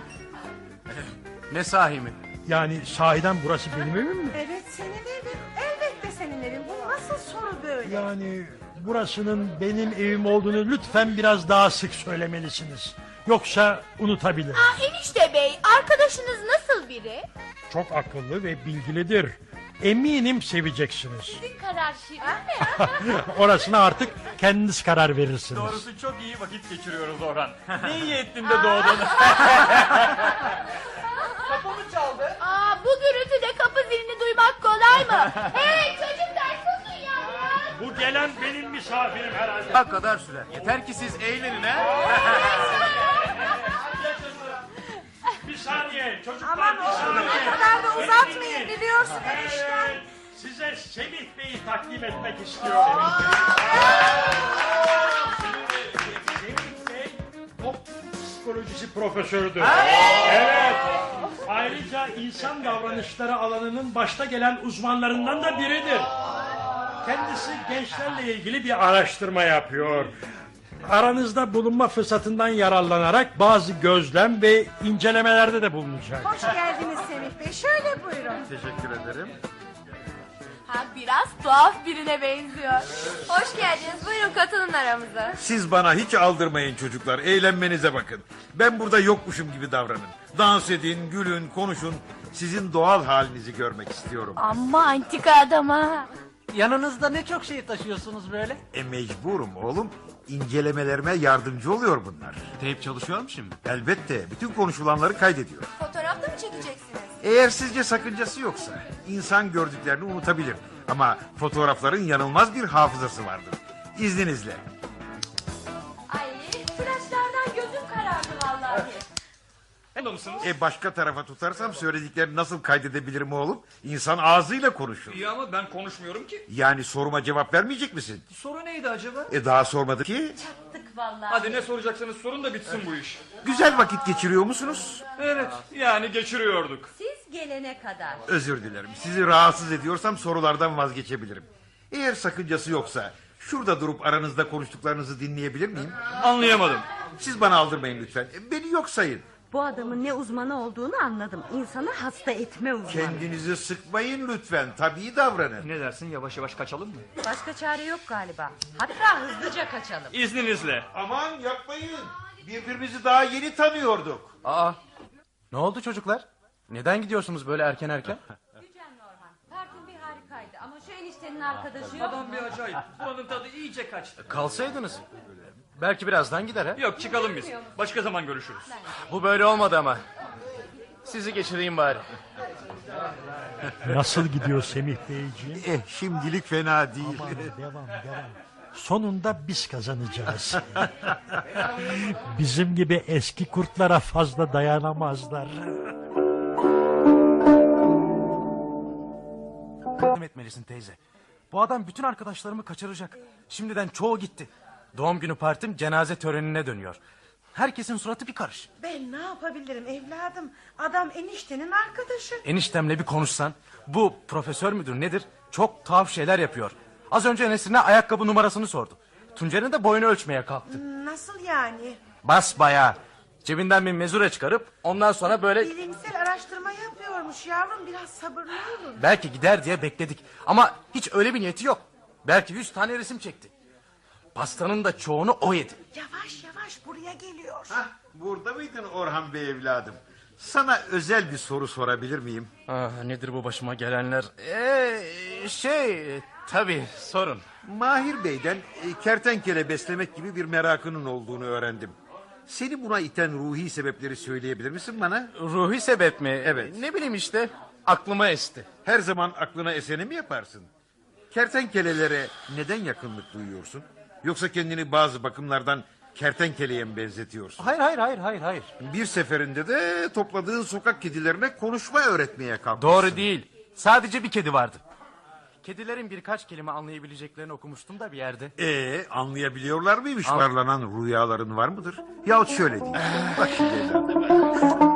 [SPEAKER 7] Ne sahi mi?
[SPEAKER 3] Yani sahiden burası benim evim mi?
[SPEAKER 4] Evet senin evin. Elbette senin evin. Bu nasıl soru böyle?
[SPEAKER 3] Yani burasının benim evim olduğunu lütfen biraz daha sık söylemelisiniz. Yoksa unutabilirim.
[SPEAKER 6] Aa, enişte arkadaşınız nasıl biri?
[SPEAKER 3] Çok akıllı ve bilgilidir. Eminim seveceksiniz.
[SPEAKER 6] Sizin karar şirin mi? [LAUGHS]
[SPEAKER 3] Orasına artık kendiniz karar verirsiniz.
[SPEAKER 8] Doğrusu çok iyi vakit geçiriyoruz Orhan. [LAUGHS] ne iyi ettin de doğdun. [LAUGHS]
[SPEAKER 6] Aa, bu gürültüde kapı zilini duymak kolay mı? hey çocuklar susun yavrum.
[SPEAKER 3] Bu gelen benim misafirim herhalde.
[SPEAKER 7] Ne kadar sürer? Yeter ki siz eğlenin ha.
[SPEAKER 3] Saniye çocuklar
[SPEAKER 4] Aman
[SPEAKER 3] bir
[SPEAKER 4] oğlum
[SPEAKER 3] saniye.
[SPEAKER 4] bu kadar da
[SPEAKER 3] Beni
[SPEAKER 4] uzatmayın
[SPEAKER 3] dinleyin.
[SPEAKER 4] biliyorsun enişte.
[SPEAKER 3] Evet, size Semih Bey'i takdim etmek istiyorum. Semih Bey toplum psikolojisi profesörüdür. Evet. Ayrıca insan davranışları alanının başta gelen uzmanlarından da biridir. Kendisi gençlerle ilgili bir araştırma yapıyor. Aranızda bulunma fırsatından yararlanarak bazı gözlem ve incelemelerde de bulunacak.
[SPEAKER 4] Hoş geldiniz Semih Bey. Şöyle buyurun.
[SPEAKER 1] Teşekkür ederim.
[SPEAKER 6] Ha, biraz tuhaf birine benziyor. Hoş geldiniz. Buyurun katılın aramıza.
[SPEAKER 1] Siz bana hiç aldırmayın çocuklar. Eğlenmenize bakın. Ben burada yokmuşum gibi davranın. Dans edin, gülün, konuşun. Sizin doğal halinizi görmek istiyorum.
[SPEAKER 6] Amma antika adama.
[SPEAKER 5] Yanınızda ne çok şey taşıyorsunuz böyle?
[SPEAKER 1] E mecburum oğlum. İncelemelerime yardımcı oluyor bunlar.
[SPEAKER 7] Teyp çalışıyor mu şimdi?
[SPEAKER 1] Elbette bütün konuşulanları kaydediyor.
[SPEAKER 6] Fotoğraf da mı çekeceksiniz?
[SPEAKER 1] Eğer sizce sakıncası yoksa insan gördüklerini unutabilir. Ama fotoğrafların yanılmaz bir hafızası vardır. İzninizle.
[SPEAKER 8] Burada mısınız?
[SPEAKER 1] E başka tarafa tutarsam söylediklerini nasıl kaydedebilirim oğlum? İnsan ağzıyla konuşur.
[SPEAKER 8] İyi ama ben konuşmuyorum ki.
[SPEAKER 1] Yani soruma cevap vermeyecek misin?
[SPEAKER 8] Soru neydi acaba?
[SPEAKER 1] E daha sormadı ki.
[SPEAKER 6] Tık vallahi.
[SPEAKER 8] Hadi ne soracaksanız sorun da bitsin bu iş.
[SPEAKER 1] Güzel vakit geçiriyor musunuz?
[SPEAKER 8] Evet yani geçiriyorduk.
[SPEAKER 2] Siz gelene kadar.
[SPEAKER 1] Özür dilerim. Sizi rahatsız ediyorsam sorulardan vazgeçebilirim. Eğer sakıncası yoksa şurada durup aranızda konuştuklarınızı dinleyebilir miyim?
[SPEAKER 8] Anlayamadım.
[SPEAKER 1] Siz bana aldırmayın lütfen. Beni yok sayın.
[SPEAKER 9] Bu adamın ne uzmanı olduğunu anladım. İnsanı hasta etme uzmanı.
[SPEAKER 1] Kendinizi sıkmayın lütfen. Tabii davranın.
[SPEAKER 8] Ne dersin yavaş yavaş kaçalım mı?
[SPEAKER 9] Başka çare yok galiba. Hatta hızlıca kaçalım.
[SPEAKER 8] İzninizle.
[SPEAKER 1] Aman yapmayın. Birbirimizi daha yeni tanıyorduk.
[SPEAKER 7] Aa, ne oldu çocuklar? Neden gidiyorsunuz böyle erken erken? [LAUGHS]
[SPEAKER 9] Gücen Norman. Partin bir harikaydı ama şu eniştenin arkadaşı yok.
[SPEAKER 8] Adam bir acayip. Buranın tadı iyice kaçtı.
[SPEAKER 7] Kalsaydınız. Belki birazdan gider ha.
[SPEAKER 8] Yok çıkalım biz. Başka zaman görüşürüz.
[SPEAKER 7] Bu böyle olmadı ama. Sizi geçireyim bari.
[SPEAKER 3] Nasıl gidiyor Semih Beyciğim?
[SPEAKER 1] Eh şimdilik fena değil.
[SPEAKER 3] Aman, devam devam. Sonunda biz kazanacağız. Bizim gibi eski kurtlara fazla dayanamazlar.
[SPEAKER 7] Etmelisin teyze. Bu adam bütün arkadaşlarımı kaçıracak. Şimdiden çoğu gitti. Doğum günü partim cenaze törenine dönüyor. Herkesin suratı bir karış.
[SPEAKER 4] Ben ne yapabilirim evladım? Adam eniştenin arkadaşı.
[SPEAKER 7] Eniştemle bir konuşsan. Bu profesör müdür nedir? Çok tuhaf şeyler yapıyor. Az önce Nesrin'e ayakkabı numarasını sordu. Tuncer'in de boyunu ölçmeye kalktı.
[SPEAKER 4] Nasıl yani?
[SPEAKER 7] Bas bayağı. Cebinden bir mezure çıkarıp ondan sonra böyle
[SPEAKER 4] Bilimsel araştırma yapıyormuş yavrum biraz sabırlı olun.
[SPEAKER 7] belki gider diye bekledik. Ama hiç öyle bir niyeti yok. Belki yüz tane resim çekti. Pastanın da çoğunu o yedi.
[SPEAKER 4] Yavaş yavaş buraya geliyor.
[SPEAKER 1] Hah, burada mıydın Orhan Bey evladım? Sana özel bir soru sorabilir miyim?
[SPEAKER 7] Ah, nedir bu başıma gelenler? Ee, şey tabii sorun.
[SPEAKER 1] Mahir Bey'den e, kertenkele beslemek gibi bir merakının olduğunu öğrendim. Seni buna iten ruhi sebepleri söyleyebilir misin bana?
[SPEAKER 7] Ruhi sebep mi?
[SPEAKER 1] Evet.
[SPEAKER 7] Ne bileyim işte aklıma esti.
[SPEAKER 1] Her zaman aklına eseni mi yaparsın? Kertenkelelere neden yakınlık duyuyorsun? Yoksa kendini bazı bakımlardan kertenkeleye mi benzetiyorsun?
[SPEAKER 7] Hayır hayır hayır hayır hayır.
[SPEAKER 1] Bir seferinde de topladığın sokak kedilerine konuşma öğretmeye kalkmışsın.
[SPEAKER 7] Doğru değil. Sadece bir kedi vardı. Kedilerin birkaç kelime anlayabileceklerini okumuştum da bir yerde.
[SPEAKER 1] Ee, anlayabiliyorlar mıymış
[SPEAKER 7] An-
[SPEAKER 1] varlanan rüyaların var mıdır? Yahut şöyle diyeyim. Bak şimdi evladım.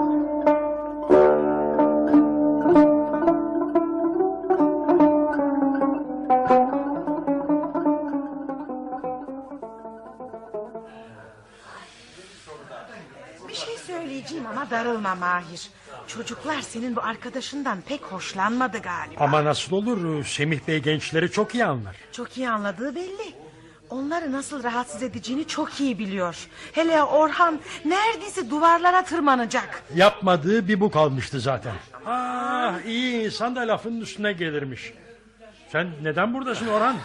[SPEAKER 4] Ama darılma Mahir. Çocuklar senin bu arkadaşından pek hoşlanmadı galiba.
[SPEAKER 3] Ama nasıl olur? Semih Bey gençleri çok iyi anlar.
[SPEAKER 4] Çok iyi anladığı belli. Onları nasıl rahatsız edeceğini çok iyi biliyor. Hele Orhan neredeyse duvarlara tırmanacak.
[SPEAKER 3] Yapmadığı bir bu kalmıştı zaten. Ah iyi insan da lafının üstüne gelirmiş. Sen neden buradasın Orhan?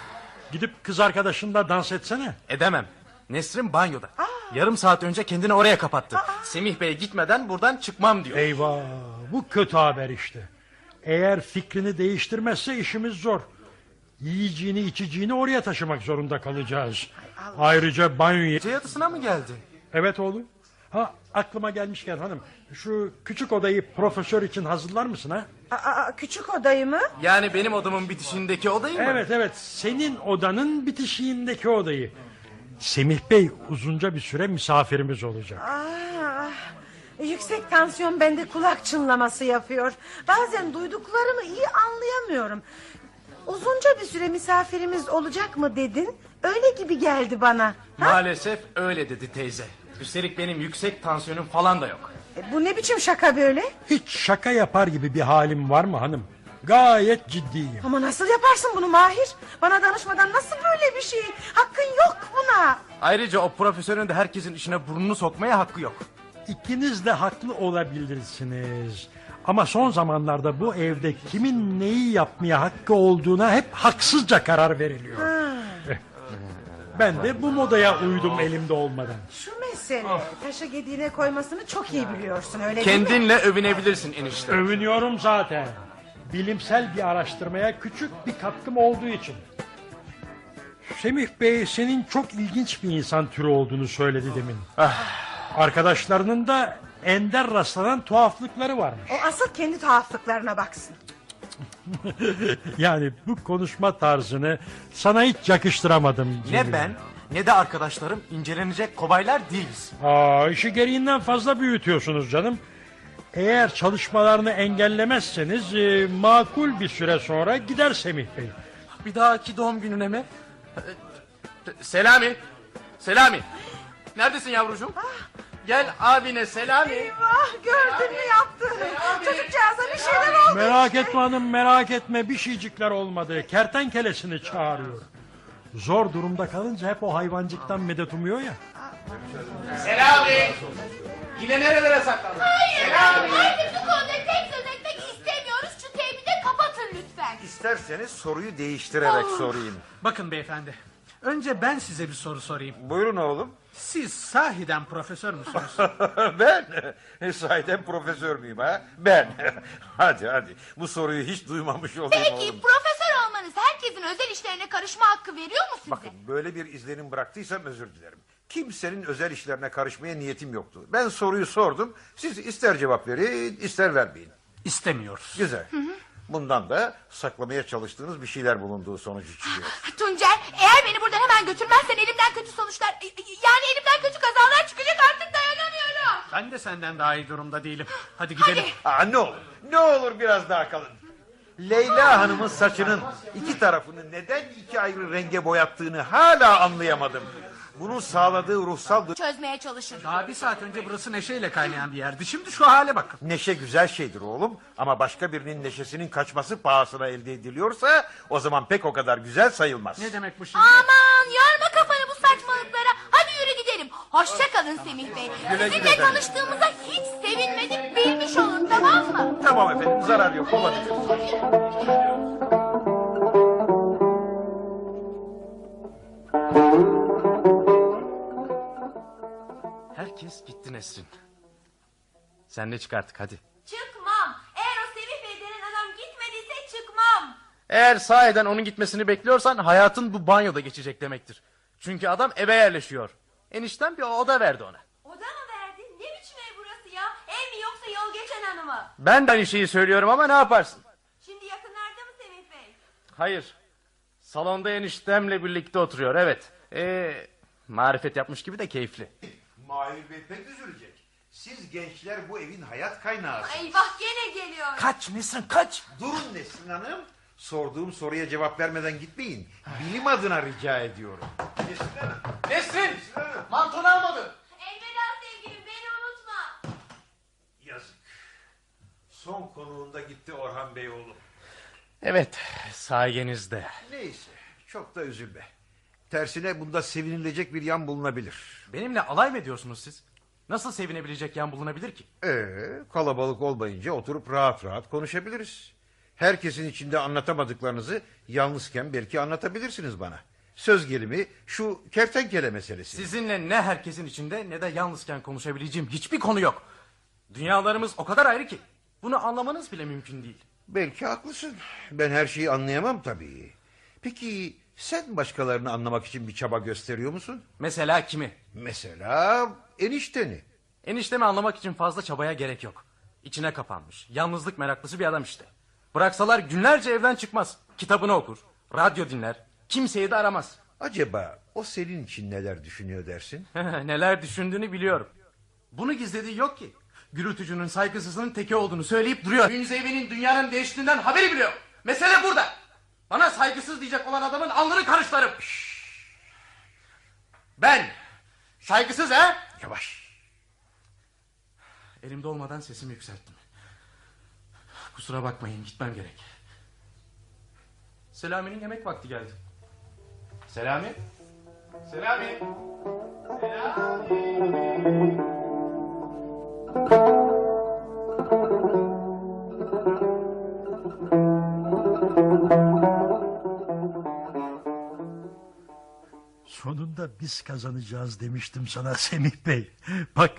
[SPEAKER 3] Gidip kız arkadaşınla dans etsene.
[SPEAKER 7] Edemem. Nesrin banyoda. Yarım saat önce kendini oraya kapattı. Semih Bey gitmeden buradan çıkmam diyor.
[SPEAKER 3] Eyvah bu kötü haber işte. Eğer fikrini değiştirmezse işimiz zor. Yiyeceğini içeceğini oraya taşımak zorunda kalacağız. Ayrıca banyoya...
[SPEAKER 7] Gece yatısına mı geldi?
[SPEAKER 3] Evet oğlum. Ha aklıma gelmişken hanım şu küçük odayı profesör için hazırlar mısın ha?
[SPEAKER 4] Aa, küçük odayı mı?
[SPEAKER 7] Yani benim odamın bitişindeki odayı mı?
[SPEAKER 3] Evet evet senin odanın bitişiğindeki odayı. Semih Bey uzunca bir süre misafirimiz olacak.
[SPEAKER 4] Aa, yüksek tansiyon bende kulak çınlaması yapıyor. Bazen duyduklarımı iyi anlayamıyorum. Uzunca bir süre misafirimiz olacak mı dedin? Öyle gibi geldi bana. Ha?
[SPEAKER 7] Maalesef öyle dedi teyze. Üstelik benim yüksek tansiyonum falan da yok.
[SPEAKER 4] E, bu ne biçim şaka böyle?
[SPEAKER 3] Hiç şaka yapar gibi bir halim var mı hanım? Gayet ciddiyim.
[SPEAKER 4] Ama nasıl yaparsın bunu Mahir? Bana danışmadan nasıl böyle bir şey? Hakkın yok buna.
[SPEAKER 7] Ayrıca o profesörün de herkesin işine burnunu sokmaya hakkı yok.
[SPEAKER 3] İkiniz de haklı olabilirsiniz. Ama son zamanlarda bu evde kimin neyi yapmaya hakkı olduğuna hep haksızca karar veriliyor. [LAUGHS] Ben de bu modaya uydum elimde olmadan.
[SPEAKER 4] Şu mesele. Taşı gediğine koymasını çok iyi biliyorsun öyle değil mi?
[SPEAKER 7] Kendinle övünebilirsin enişte.
[SPEAKER 3] Övünüyorum zaten. Bilimsel bir araştırmaya küçük bir katkım olduğu için. Semih Bey senin çok ilginç bir insan türü olduğunu söyledi demin. Arkadaşlarının da ender rastlanan tuhaflıkları varmış.
[SPEAKER 4] O asıl kendi tuhaflıklarına baksın. [LAUGHS]
[SPEAKER 3] Yani bu konuşma tarzını sana hiç yakıştıramadım.
[SPEAKER 7] Ne ben ne de arkadaşlarım incelenecek kobaylar değiliz.
[SPEAKER 3] Aa, işi gereğinden fazla büyütüyorsunuz canım. Eğer çalışmalarını engellemezseniz e, makul bir süre sonra gider Semih Bey.
[SPEAKER 7] Bir dahaki doğum gününe mi? Ee, Selami. Selami. Neredesin yavrucuğum? Gel abine Selami.
[SPEAKER 4] Eyvah gördün mü yaptığını? Çocukcağıza bir şeyler oldu.
[SPEAKER 3] Merak etme hanım merak etme bir şeycikler olmadı. Kertenkelesini çağırıyor. Zor durumda kalınca hep o hayvancıktan medet umuyor ya.
[SPEAKER 7] Selami. Yine nerelere saklandın?
[SPEAKER 6] Hayır artık bu konuda tek söz etmek istemiyoruz. Şu teybi de kapatın lütfen.
[SPEAKER 1] İsterseniz soruyu değiştirerek sorayım.
[SPEAKER 5] Bakın beyefendi. Önce ben size bir soru sorayım.
[SPEAKER 1] Buyurun oğlum.
[SPEAKER 5] Siz sahiden profesör müsünüz? [LAUGHS]
[SPEAKER 1] ben sahiden profesör müyüm ha? Ben. [LAUGHS] hadi hadi bu soruyu hiç duymamış olayım
[SPEAKER 6] Peki
[SPEAKER 1] oğlum.
[SPEAKER 6] profesör olmanız herkesin özel işlerine karışma hakkı veriyor mu size?
[SPEAKER 1] Bakın böyle bir izlenim bıraktıysam özür dilerim. Kimsenin özel işlerine karışmaya niyetim yoktu. Ben soruyu sordum. Siz ister cevap verin ister vermeyin.
[SPEAKER 5] İstemiyoruz.
[SPEAKER 1] Güzel. Bundan da saklamaya çalıştığınız bir şeyler bulunduğu sonucu çıkıyor.
[SPEAKER 6] Tuncer eğer beni buradan hemen götürmezsen elimden kötü sonuçlar yani elimden kötü kazalar çıkacak artık dayanamıyorum.
[SPEAKER 5] Ben de senden daha iyi durumda değilim. Hadi gidelim.
[SPEAKER 6] Hadi.
[SPEAKER 1] Aa, ne olur, ne olur biraz daha kalın. Leyla Hanım'ın saçının iki tarafını neden iki ayrı renge boyattığını hala anlayamadım. Bunun sağladığı ruhsal
[SPEAKER 6] Çözmeye çalışın.
[SPEAKER 5] Daha bir saat önce burası neşeyle kaynayan bir yerdi. Şimdi şu hale bakın.
[SPEAKER 1] Neşe güzel şeydir oğlum ama başka birinin neşesinin kaçması pahasına elde ediliyorsa o zaman pek o kadar güzel sayılmaz.
[SPEAKER 5] Ne demek bu şimdi?
[SPEAKER 6] Aman yorma kafanı bu saçmalıklara. Hadi yürü gidelim. Hoşça kalın Semih Bey.
[SPEAKER 1] güle
[SPEAKER 6] Sizinle
[SPEAKER 1] efendim.
[SPEAKER 6] tanıştığımıza hiç sevinmedik bilmiş olun tamam mı?
[SPEAKER 1] Tamam efendim zarar yok olabilir.
[SPEAKER 7] Sen de çık artık hadi.
[SPEAKER 6] Çıkmam. Eğer o Semih Bey denen adam gitmediyse çıkmam.
[SPEAKER 7] Eğer sahiden onun gitmesini bekliyorsan hayatın bu banyoda geçecek demektir. Çünkü adam eve yerleşiyor. Enişten bir oda verdi ona.
[SPEAKER 6] Oda mı verdi? Ne biçim ev burası ya? Ev mi yoksa yol geçen hanı mı?
[SPEAKER 7] Ben de aynı şeyi söylüyorum ama ne yaparsın?
[SPEAKER 6] Şimdi yakınlarda mı Semih Bey?
[SPEAKER 7] Hayır. Salonda eniştemle birlikte oturuyor evet. Ee, marifet yapmış gibi de keyifli.
[SPEAKER 1] Mahir Bey pek üzülecek. Siz gençler bu evin hayat kaynağısınız.
[SPEAKER 6] Eyvah gene geliyor.
[SPEAKER 7] Kaç Nesrin kaç.
[SPEAKER 1] Durun Nesrin Hanım. Sorduğum soruya cevap vermeden gitmeyin. Bilim adına rica ediyorum. Nesrin Hanım.
[SPEAKER 7] Nesrin mantonu almadı.
[SPEAKER 6] Elveda sevgilim beni unutma.
[SPEAKER 1] Yazık. Son konuğunda gitti Orhan Bey oğlum.
[SPEAKER 7] Evet sayenizde.
[SPEAKER 1] Neyse çok da üzülme. Tersine bunda sevinilecek bir yan bulunabilir.
[SPEAKER 7] Benimle alay mı ediyorsunuz siz? Nasıl sevinebilecek yan bulunabilir ki?
[SPEAKER 1] Ee, kalabalık olmayınca oturup rahat rahat konuşabiliriz. Herkesin içinde anlatamadıklarınızı yalnızken belki anlatabilirsiniz bana. Söz gelimi şu kertenkele meselesi.
[SPEAKER 7] Sizinle ne herkesin içinde ne de yalnızken konuşabileceğim hiçbir konu yok. Dünyalarımız o kadar ayrı ki. Bunu anlamanız bile mümkün değil.
[SPEAKER 1] Belki haklısın. Ben her şeyi anlayamam tabii. Peki sen başkalarını anlamak için bir çaba gösteriyor musun?
[SPEAKER 7] Mesela kimi?
[SPEAKER 1] Mesela enişteni.
[SPEAKER 7] Eniştemi anlamak için fazla çabaya gerek yok. İçine kapanmış, yalnızlık meraklısı bir adam işte. Bıraksalar günlerce evden çıkmaz. Kitabını okur, radyo dinler, kimseyi de aramaz.
[SPEAKER 1] Acaba o senin için neler düşünüyor dersin? [LAUGHS]
[SPEAKER 7] Neler düşündüğünü biliyorum. Bunu gizlediği yok ki. Gürültücünün saygısızının teki olduğunu söyleyip duruyor. Münzevi'nin dünyanın değiştiğinden haberi bile yok. Mesele burada. Bana saygısız diyecek olan adamın alnını karışlarım. Ben. Saygısız ha?
[SPEAKER 1] Yavaş.
[SPEAKER 7] Elimde olmadan sesimi yükselttim. Kusura bakmayın gitmem gerek. Selami'nin yemek vakti geldi. Selami? Selami? Selami?
[SPEAKER 3] Sonunda biz kazanacağız demiştim sana Semih Bey. Bak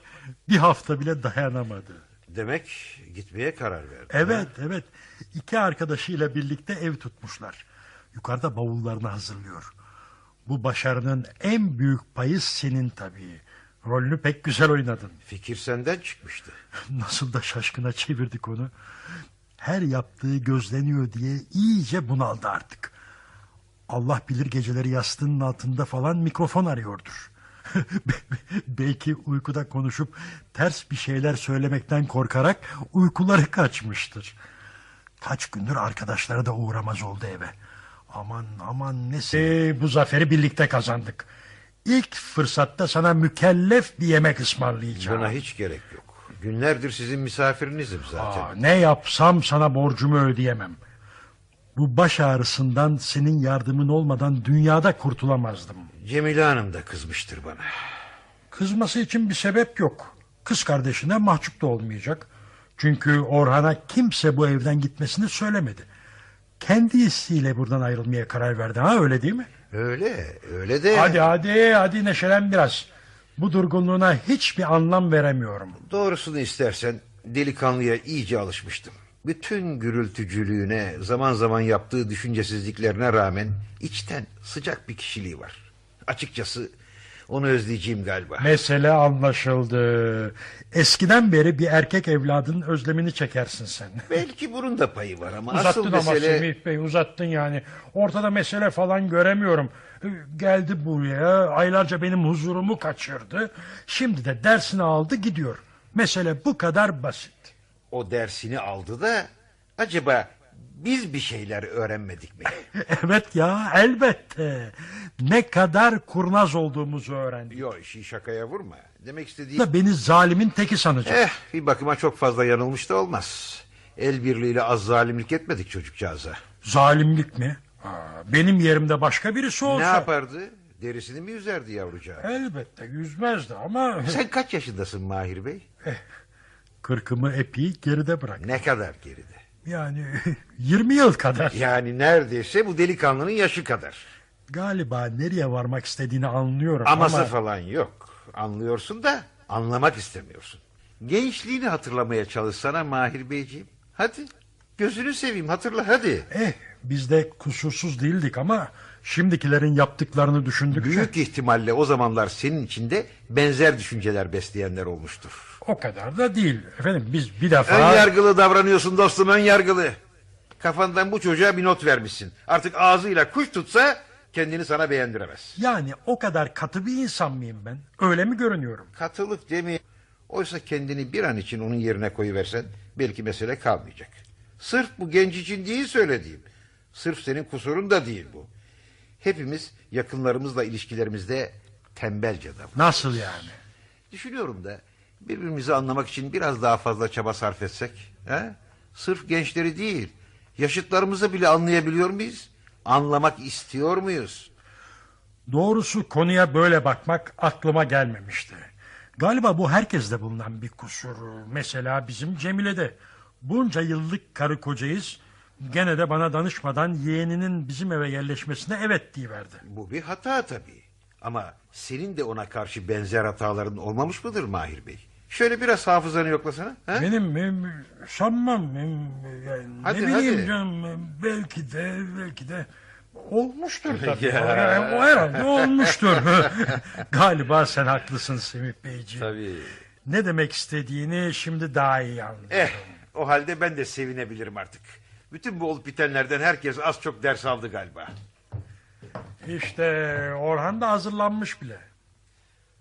[SPEAKER 3] bir hafta bile dayanamadı.
[SPEAKER 1] Demek gitmeye karar verdin.
[SPEAKER 3] Evet evet iki arkadaşıyla birlikte ev tutmuşlar. Yukarıda bavullarını hazırlıyor. Bu başarının en büyük payı senin tabii. Rolünü pek güzel oynadın.
[SPEAKER 1] Fikir senden çıkmıştı. [LAUGHS]
[SPEAKER 3] Nasıl da şaşkına çevirdik onu. Her yaptığı gözleniyor diye iyice bunaldı artık. Allah bilir geceleri yastığının altında falan mikrofon arıyordur. [LAUGHS] Belki uykuda konuşup ters bir şeyler söylemekten korkarak uykuları kaçmıştır. Kaç gündür arkadaşları da uğramaz oldu eve. Aman aman nesi bu zaferi birlikte kazandık. İlk fırsatta sana mükellef bir yemek ısmarlayacağım.
[SPEAKER 1] Buna hiç gerek yok. Günlerdir sizin misafirinizim zaten.
[SPEAKER 3] Aa, ne yapsam sana borcumu ödeyemem. Bu baş ağrısından senin yardımın olmadan dünyada kurtulamazdım.
[SPEAKER 1] Cemile Hanım da kızmıştır bana.
[SPEAKER 3] Kızması için bir sebep yok. Kız kardeşine mahcup da olmayacak. Çünkü Orhan'a kimse bu evden gitmesini söylemedi. Kendi isteğiyle buradan ayrılmaya karar verdi ha öyle değil mi?
[SPEAKER 1] Öyle, öyle de...
[SPEAKER 3] Hadi hadi hadi neşelen biraz. Bu durgunluğuna hiçbir anlam veremiyorum.
[SPEAKER 1] Doğrusunu istersen delikanlıya iyice alışmıştım. Bütün gürültücülüğüne, zaman zaman yaptığı düşüncesizliklerine rağmen içten sıcak bir kişiliği var. Açıkçası onu özleyeceğim galiba.
[SPEAKER 3] Mesele anlaşıldı. Eskiden beri bir erkek evladının özlemini çekersin sen.
[SPEAKER 1] Belki bunun da payı var ama
[SPEAKER 3] Uzattın
[SPEAKER 1] asıl
[SPEAKER 3] ama
[SPEAKER 1] mesele...
[SPEAKER 3] Semih Bey uzattın yani. Ortada mesele falan göremiyorum. Geldi buraya aylarca benim huzurumu kaçırdı. Şimdi de dersini aldı gidiyor. Mesele bu kadar basit.
[SPEAKER 1] O dersini aldı da acaba biz bir şeyler öğrenmedik mi? [LAUGHS]
[SPEAKER 3] Evet ya elbette. Ne kadar kurnaz olduğumuzu öğrendik.
[SPEAKER 1] Yok işi şakaya vurma. Demek istediğim...
[SPEAKER 3] Da beni zalimin teki sanacak.
[SPEAKER 1] Eh bir bakıma çok fazla yanılmış da olmaz. El birliğiyle az zalimlik etmedik çocukcağıza.
[SPEAKER 3] Zalimlik mi? Aa, benim yerimde başka birisi olsa.
[SPEAKER 1] Ne yapardı? Derisini mi yüzerdi yavrucağı?
[SPEAKER 3] Elbette yüzmezdi ama
[SPEAKER 1] Sen kaç yaşındasın Mahir Bey?
[SPEAKER 3] Kırkımı epey geride bırak.
[SPEAKER 1] Ne kadar geride?
[SPEAKER 3] Yani [LAUGHS] 20 yıl kadar.
[SPEAKER 1] Yani neredeyse bu delikanlının yaşı kadar.
[SPEAKER 3] Galiba nereye varmak istediğini anlıyorum
[SPEAKER 1] Aması
[SPEAKER 3] ama...
[SPEAKER 1] falan yok. Anlıyorsun da anlamak istemiyorsun. Gençliğini hatırlamaya çalışsana Mahir Beyciğim. Hadi gözünü seveyim hatırla hadi.
[SPEAKER 3] Eh biz de kusursuz değildik ama şimdikilerin yaptıklarını düşündükçe
[SPEAKER 1] Büyük ihtimalle o zamanlar senin içinde benzer düşünceler besleyenler olmuştur.
[SPEAKER 3] O kadar da değil. Efendim biz bir defa...
[SPEAKER 1] Ön yargılı davranıyorsun dostum ön yargılı. Kafandan bu çocuğa bir not vermişsin. Artık ağzıyla kuş tutsa kendini sana beğendiremez.
[SPEAKER 3] Yani o kadar katı bir insan mıyım ben? Öyle mi görünüyorum?
[SPEAKER 1] Katılık demi. Oysa kendini bir an için onun yerine koyuversen belki mesele kalmayacak. Sırf bu genç için değil söylediğim. Sırf senin kusurun da değil bu. Hepimiz yakınlarımızla ilişkilerimizde tembelce davranıyoruz.
[SPEAKER 3] Nasıl yani?
[SPEAKER 1] Düşünüyorum da birbirimizi anlamak için biraz daha fazla çaba sarf etsek. He? Sırf gençleri değil, yaşıtlarımızı bile anlayabiliyor muyuz? Anlamak istiyor muyuz?
[SPEAKER 3] Doğrusu konuya böyle bakmak aklıma gelmemişti. Galiba bu herkeste bulunan bir kusur. Mesela bizim Cemile'de. Bunca yıllık karı kocayız. Gene de bana danışmadan yeğeninin bizim eve yerleşmesine evet diyiverdi.
[SPEAKER 1] Bu bir hata tabii. Ama senin de ona karşı benzer hataların olmamış mıdır Mahir Bey? Şöyle biraz hafızanı yoklasana. He?
[SPEAKER 3] Benim em, sanmam em, yani
[SPEAKER 1] Hadi,
[SPEAKER 3] ne bileyim
[SPEAKER 1] hadi.
[SPEAKER 3] canım belki de belki de olmuştur [LAUGHS] tabii.
[SPEAKER 1] Ya.
[SPEAKER 3] Yani o herhalde olmuştur. [LAUGHS] Galiba sen haklısın Semih Beyciğim.
[SPEAKER 1] Tabii.
[SPEAKER 3] Ne demek istediğini şimdi daha iyi anlıyorum.
[SPEAKER 1] Eh, o halde ben de sevinebilirim artık. Bütün bu olup bitenlerden herkes az çok ders aldı galiba.
[SPEAKER 3] İşte Orhan da hazırlanmış bile.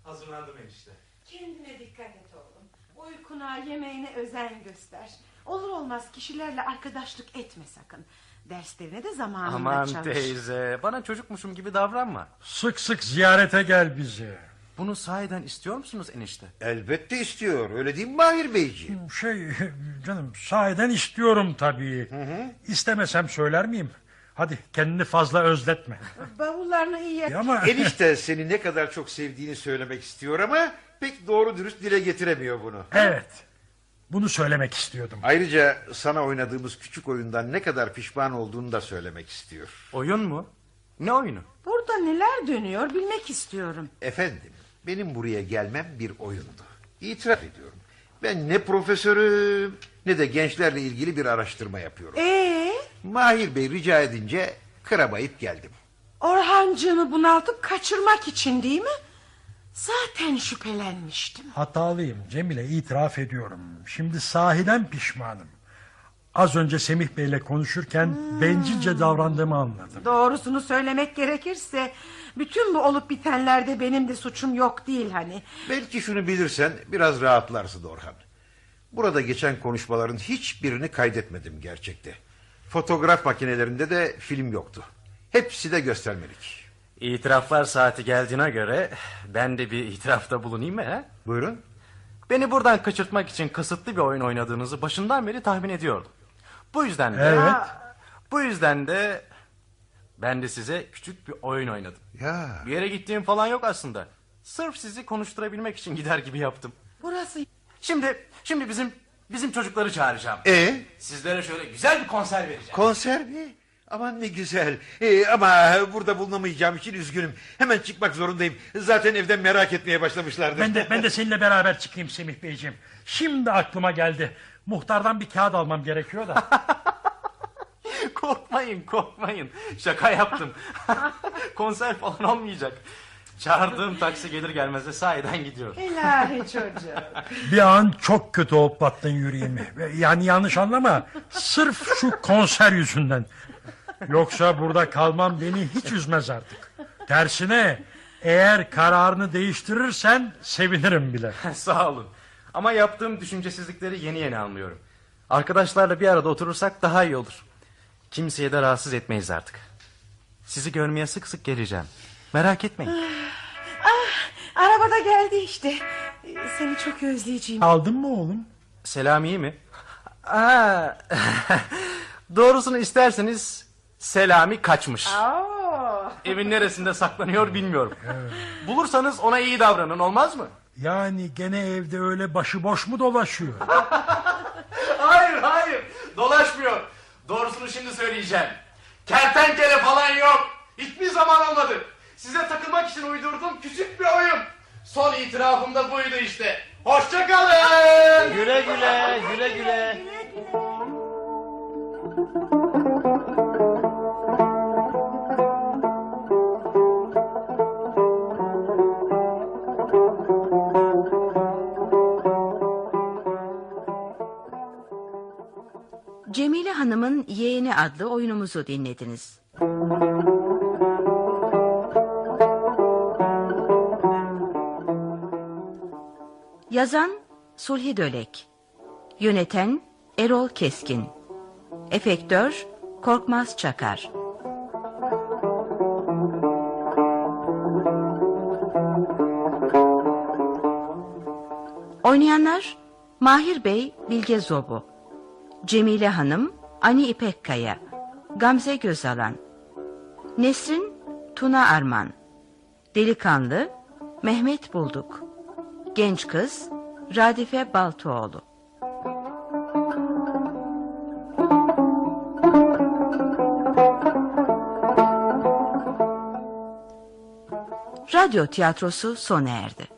[SPEAKER 8] Hazırlandım enişte.
[SPEAKER 4] Uykuna, yemeğine özen göster. Olur olmaz kişilerle arkadaşlık etme sakın. Derslerine de zamanında
[SPEAKER 7] Aman
[SPEAKER 4] çalış.
[SPEAKER 7] teyze bana çocukmuşum gibi davranma.
[SPEAKER 3] Sık sık ziyarete gel bizi.
[SPEAKER 7] Bunu sahiden istiyor musunuz enişte?
[SPEAKER 1] Elbette istiyor. Öyle değil mi Mahir Beyciğim?
[SPEAKER 3] Şey canım sahiden istiyorum tabii. İstemesem söyler miyim? Hadi kendini fazla özletme.
[SPEAKER 4] Bavullarını iyi yap.
[SPEAKER 3] Ya ama [LAUGHS]
[SPEAKER 1] Enişte seni ne kadar çok sevdiğini söylemek istiyor ama pek doğru dürüst dile getiremiyor bunu.
[SPEAKER 3] evet. Bunu söylemek istiyordum.
[SPEAKER 1] Ayrıca sana oynadığımız küçük oyundan ne kadar pişman olduğunu da söylemek istiyor.
[SPEAKER 7] Oyun mu? Ne oyunu?
[SPEAKER 4] Burada neler dönüyor bilmek istiyorum.
[SPEAKER 1] Efendim, benim buraya gelmem bir oyundu. İtiraf ediyorum. Ben ne profesörüm ne de gençlerle ilgili bir araştırma yapıyorum.
[SPEAKER 4] Ee,
[SPEAKER 1] Mahir Bey rica edince kırabayıp geldim.
[SPEAKER 4] Orhancığını bunaltıp kaçırmak için değil mi? Zaten şüphelenmiştim.
[SPEAKER 3] Hatalıyım Cemile itiraf ediyorum. Şimdi sahiden pişmanım. Az önce Semih Bey'le konuşurken bencilce davrandığımı anladım.
[SPEAKER 4] Doğrusunu söylemek gerekirse bütün bu olup bitenlerde benim de suçum yok değil hani.
[SPEAKER 1] Belki şunu bilirsen biraz rahatlarsın Orhan. Burada geçen konuşmaların hiçbirini kaydetmedim gerçekte. Fotoğraf makinelerinde de film yoktu. Hepsi de göstermelik.
[SPEAKER 7] İtiraflar saati geldiğine göre ben de bir itirafta bulunayım mı? He?
[SPEAKER 1] Buyurun.
[SPEAKER 7] Beni buradan kaçırtmak için kasıtlı bir oyun oynadığınızı başından beri tahmin ediyordum. Bu yüzden de...
[SPEAKER 3] Evet.
[SPEAKER 7] Bu yüzden de ben de size küçük bir oyun oynadım.
[SPEAKER 1] Ya
[SPEAKER 7] Bir yere gittiğim falan yok aslında. Sırf sizi konuşturabilmek için gider gibi yaptım.
[SPEAKER 4] Burası
[SPEAKER 7] Şimdi şimdi bizim bizim çocukları çağıracağım.
[SPEAKER 1] E
[SPEAKER 7] Sizlere şöyle güzel bir konser vereceğim.
[SPEAKER 1] konser mi? Aman ne güzel. E, ama burada bulunamayacağım için üzgünüm. Hemen çıkmak zorundayım. Zaten evden merak etmeye başlamışlardır.
[SPEAKER 3] Ben de ben de seninle beraber çıkayım Semih Beyciğim. Şimdi aklıma geldi. Muhtardan bir kağıt almam gerekiyor da. [LAUGHS]
[SPEAKER 7] korkmayın korkmayın. Şaka yaptım. [LAUGHS] konser falan olmayacak. Çağırdığım taksi gelir gelmez de sahiden gidiyor.
[SPEAKER 4] ilahi çocuğum.
[SPEAKER 3] Bir an çok kötü hoplattın yüreğimi. Yani yanlış anlama. Sırf şu konser yüzünden. Yoksa burada kalmam beni hiç üzmez artık. Tersine eğer kararını değiştirirsen sevinirim bile. [LAUGHS]
[SPEAKER 7] Sağ olun. Ama yaptığım düşüncesizlikleri yeni yeni anlıyorum. Arkadaşlarla bir arada oturursak daha iyi olur. Kimseye de rahatsız etmeyiz artık. Sizi görmeye sık sık geleceğim. Merak etmeyin.
[SPEAKER 4] Arabada geldi işte. Seni çok özleyeceğim.
[SPEAKER 3] Aldın mı oğlum?
[SPEAKER 7] Selami mi? Aa, [LAUGHS] doğrusunu isterseniz Selami kaçmış. Evin neresinde saklanıyor bilmiyorum. Bulursanız ona iyi davranın olmaz mı?
[SPEAKER 3] Yani gene evde öyle başıboş mu dolaşıyor? [LAUGHS]
[SPEAKER 7] Hayır hayır dolaşmıyor. Doğrusunu şimdi söyleyeceğim. Kertenkele falan yok. Hiçbir zaman olmadı. Size takılmak için uydurduğum küçük bir oyun. Son itirafım da buydu işte. Hoşçakalın.
[SPEAKER 8] Güle güle güle güle.
[SPEAKER 2] Cemile Hanım'ın Yeğeni adlı oyunumuzu dinlediniz. Yazan Sulhi Dölek. Yöneten Erol Keskin. Efektör Korkmaz Çakar. Oynayanlar Mahir Bey Bilge Zobu. Cemile Hanım, Ani İpekkaya, Gamze Gözalan, Nesrin, Tuna Arman, Delikanlı, Mehmet Bulduk, Genç Kız, Radife Baltoğlu. Radyo tiyatrosu sona erdi.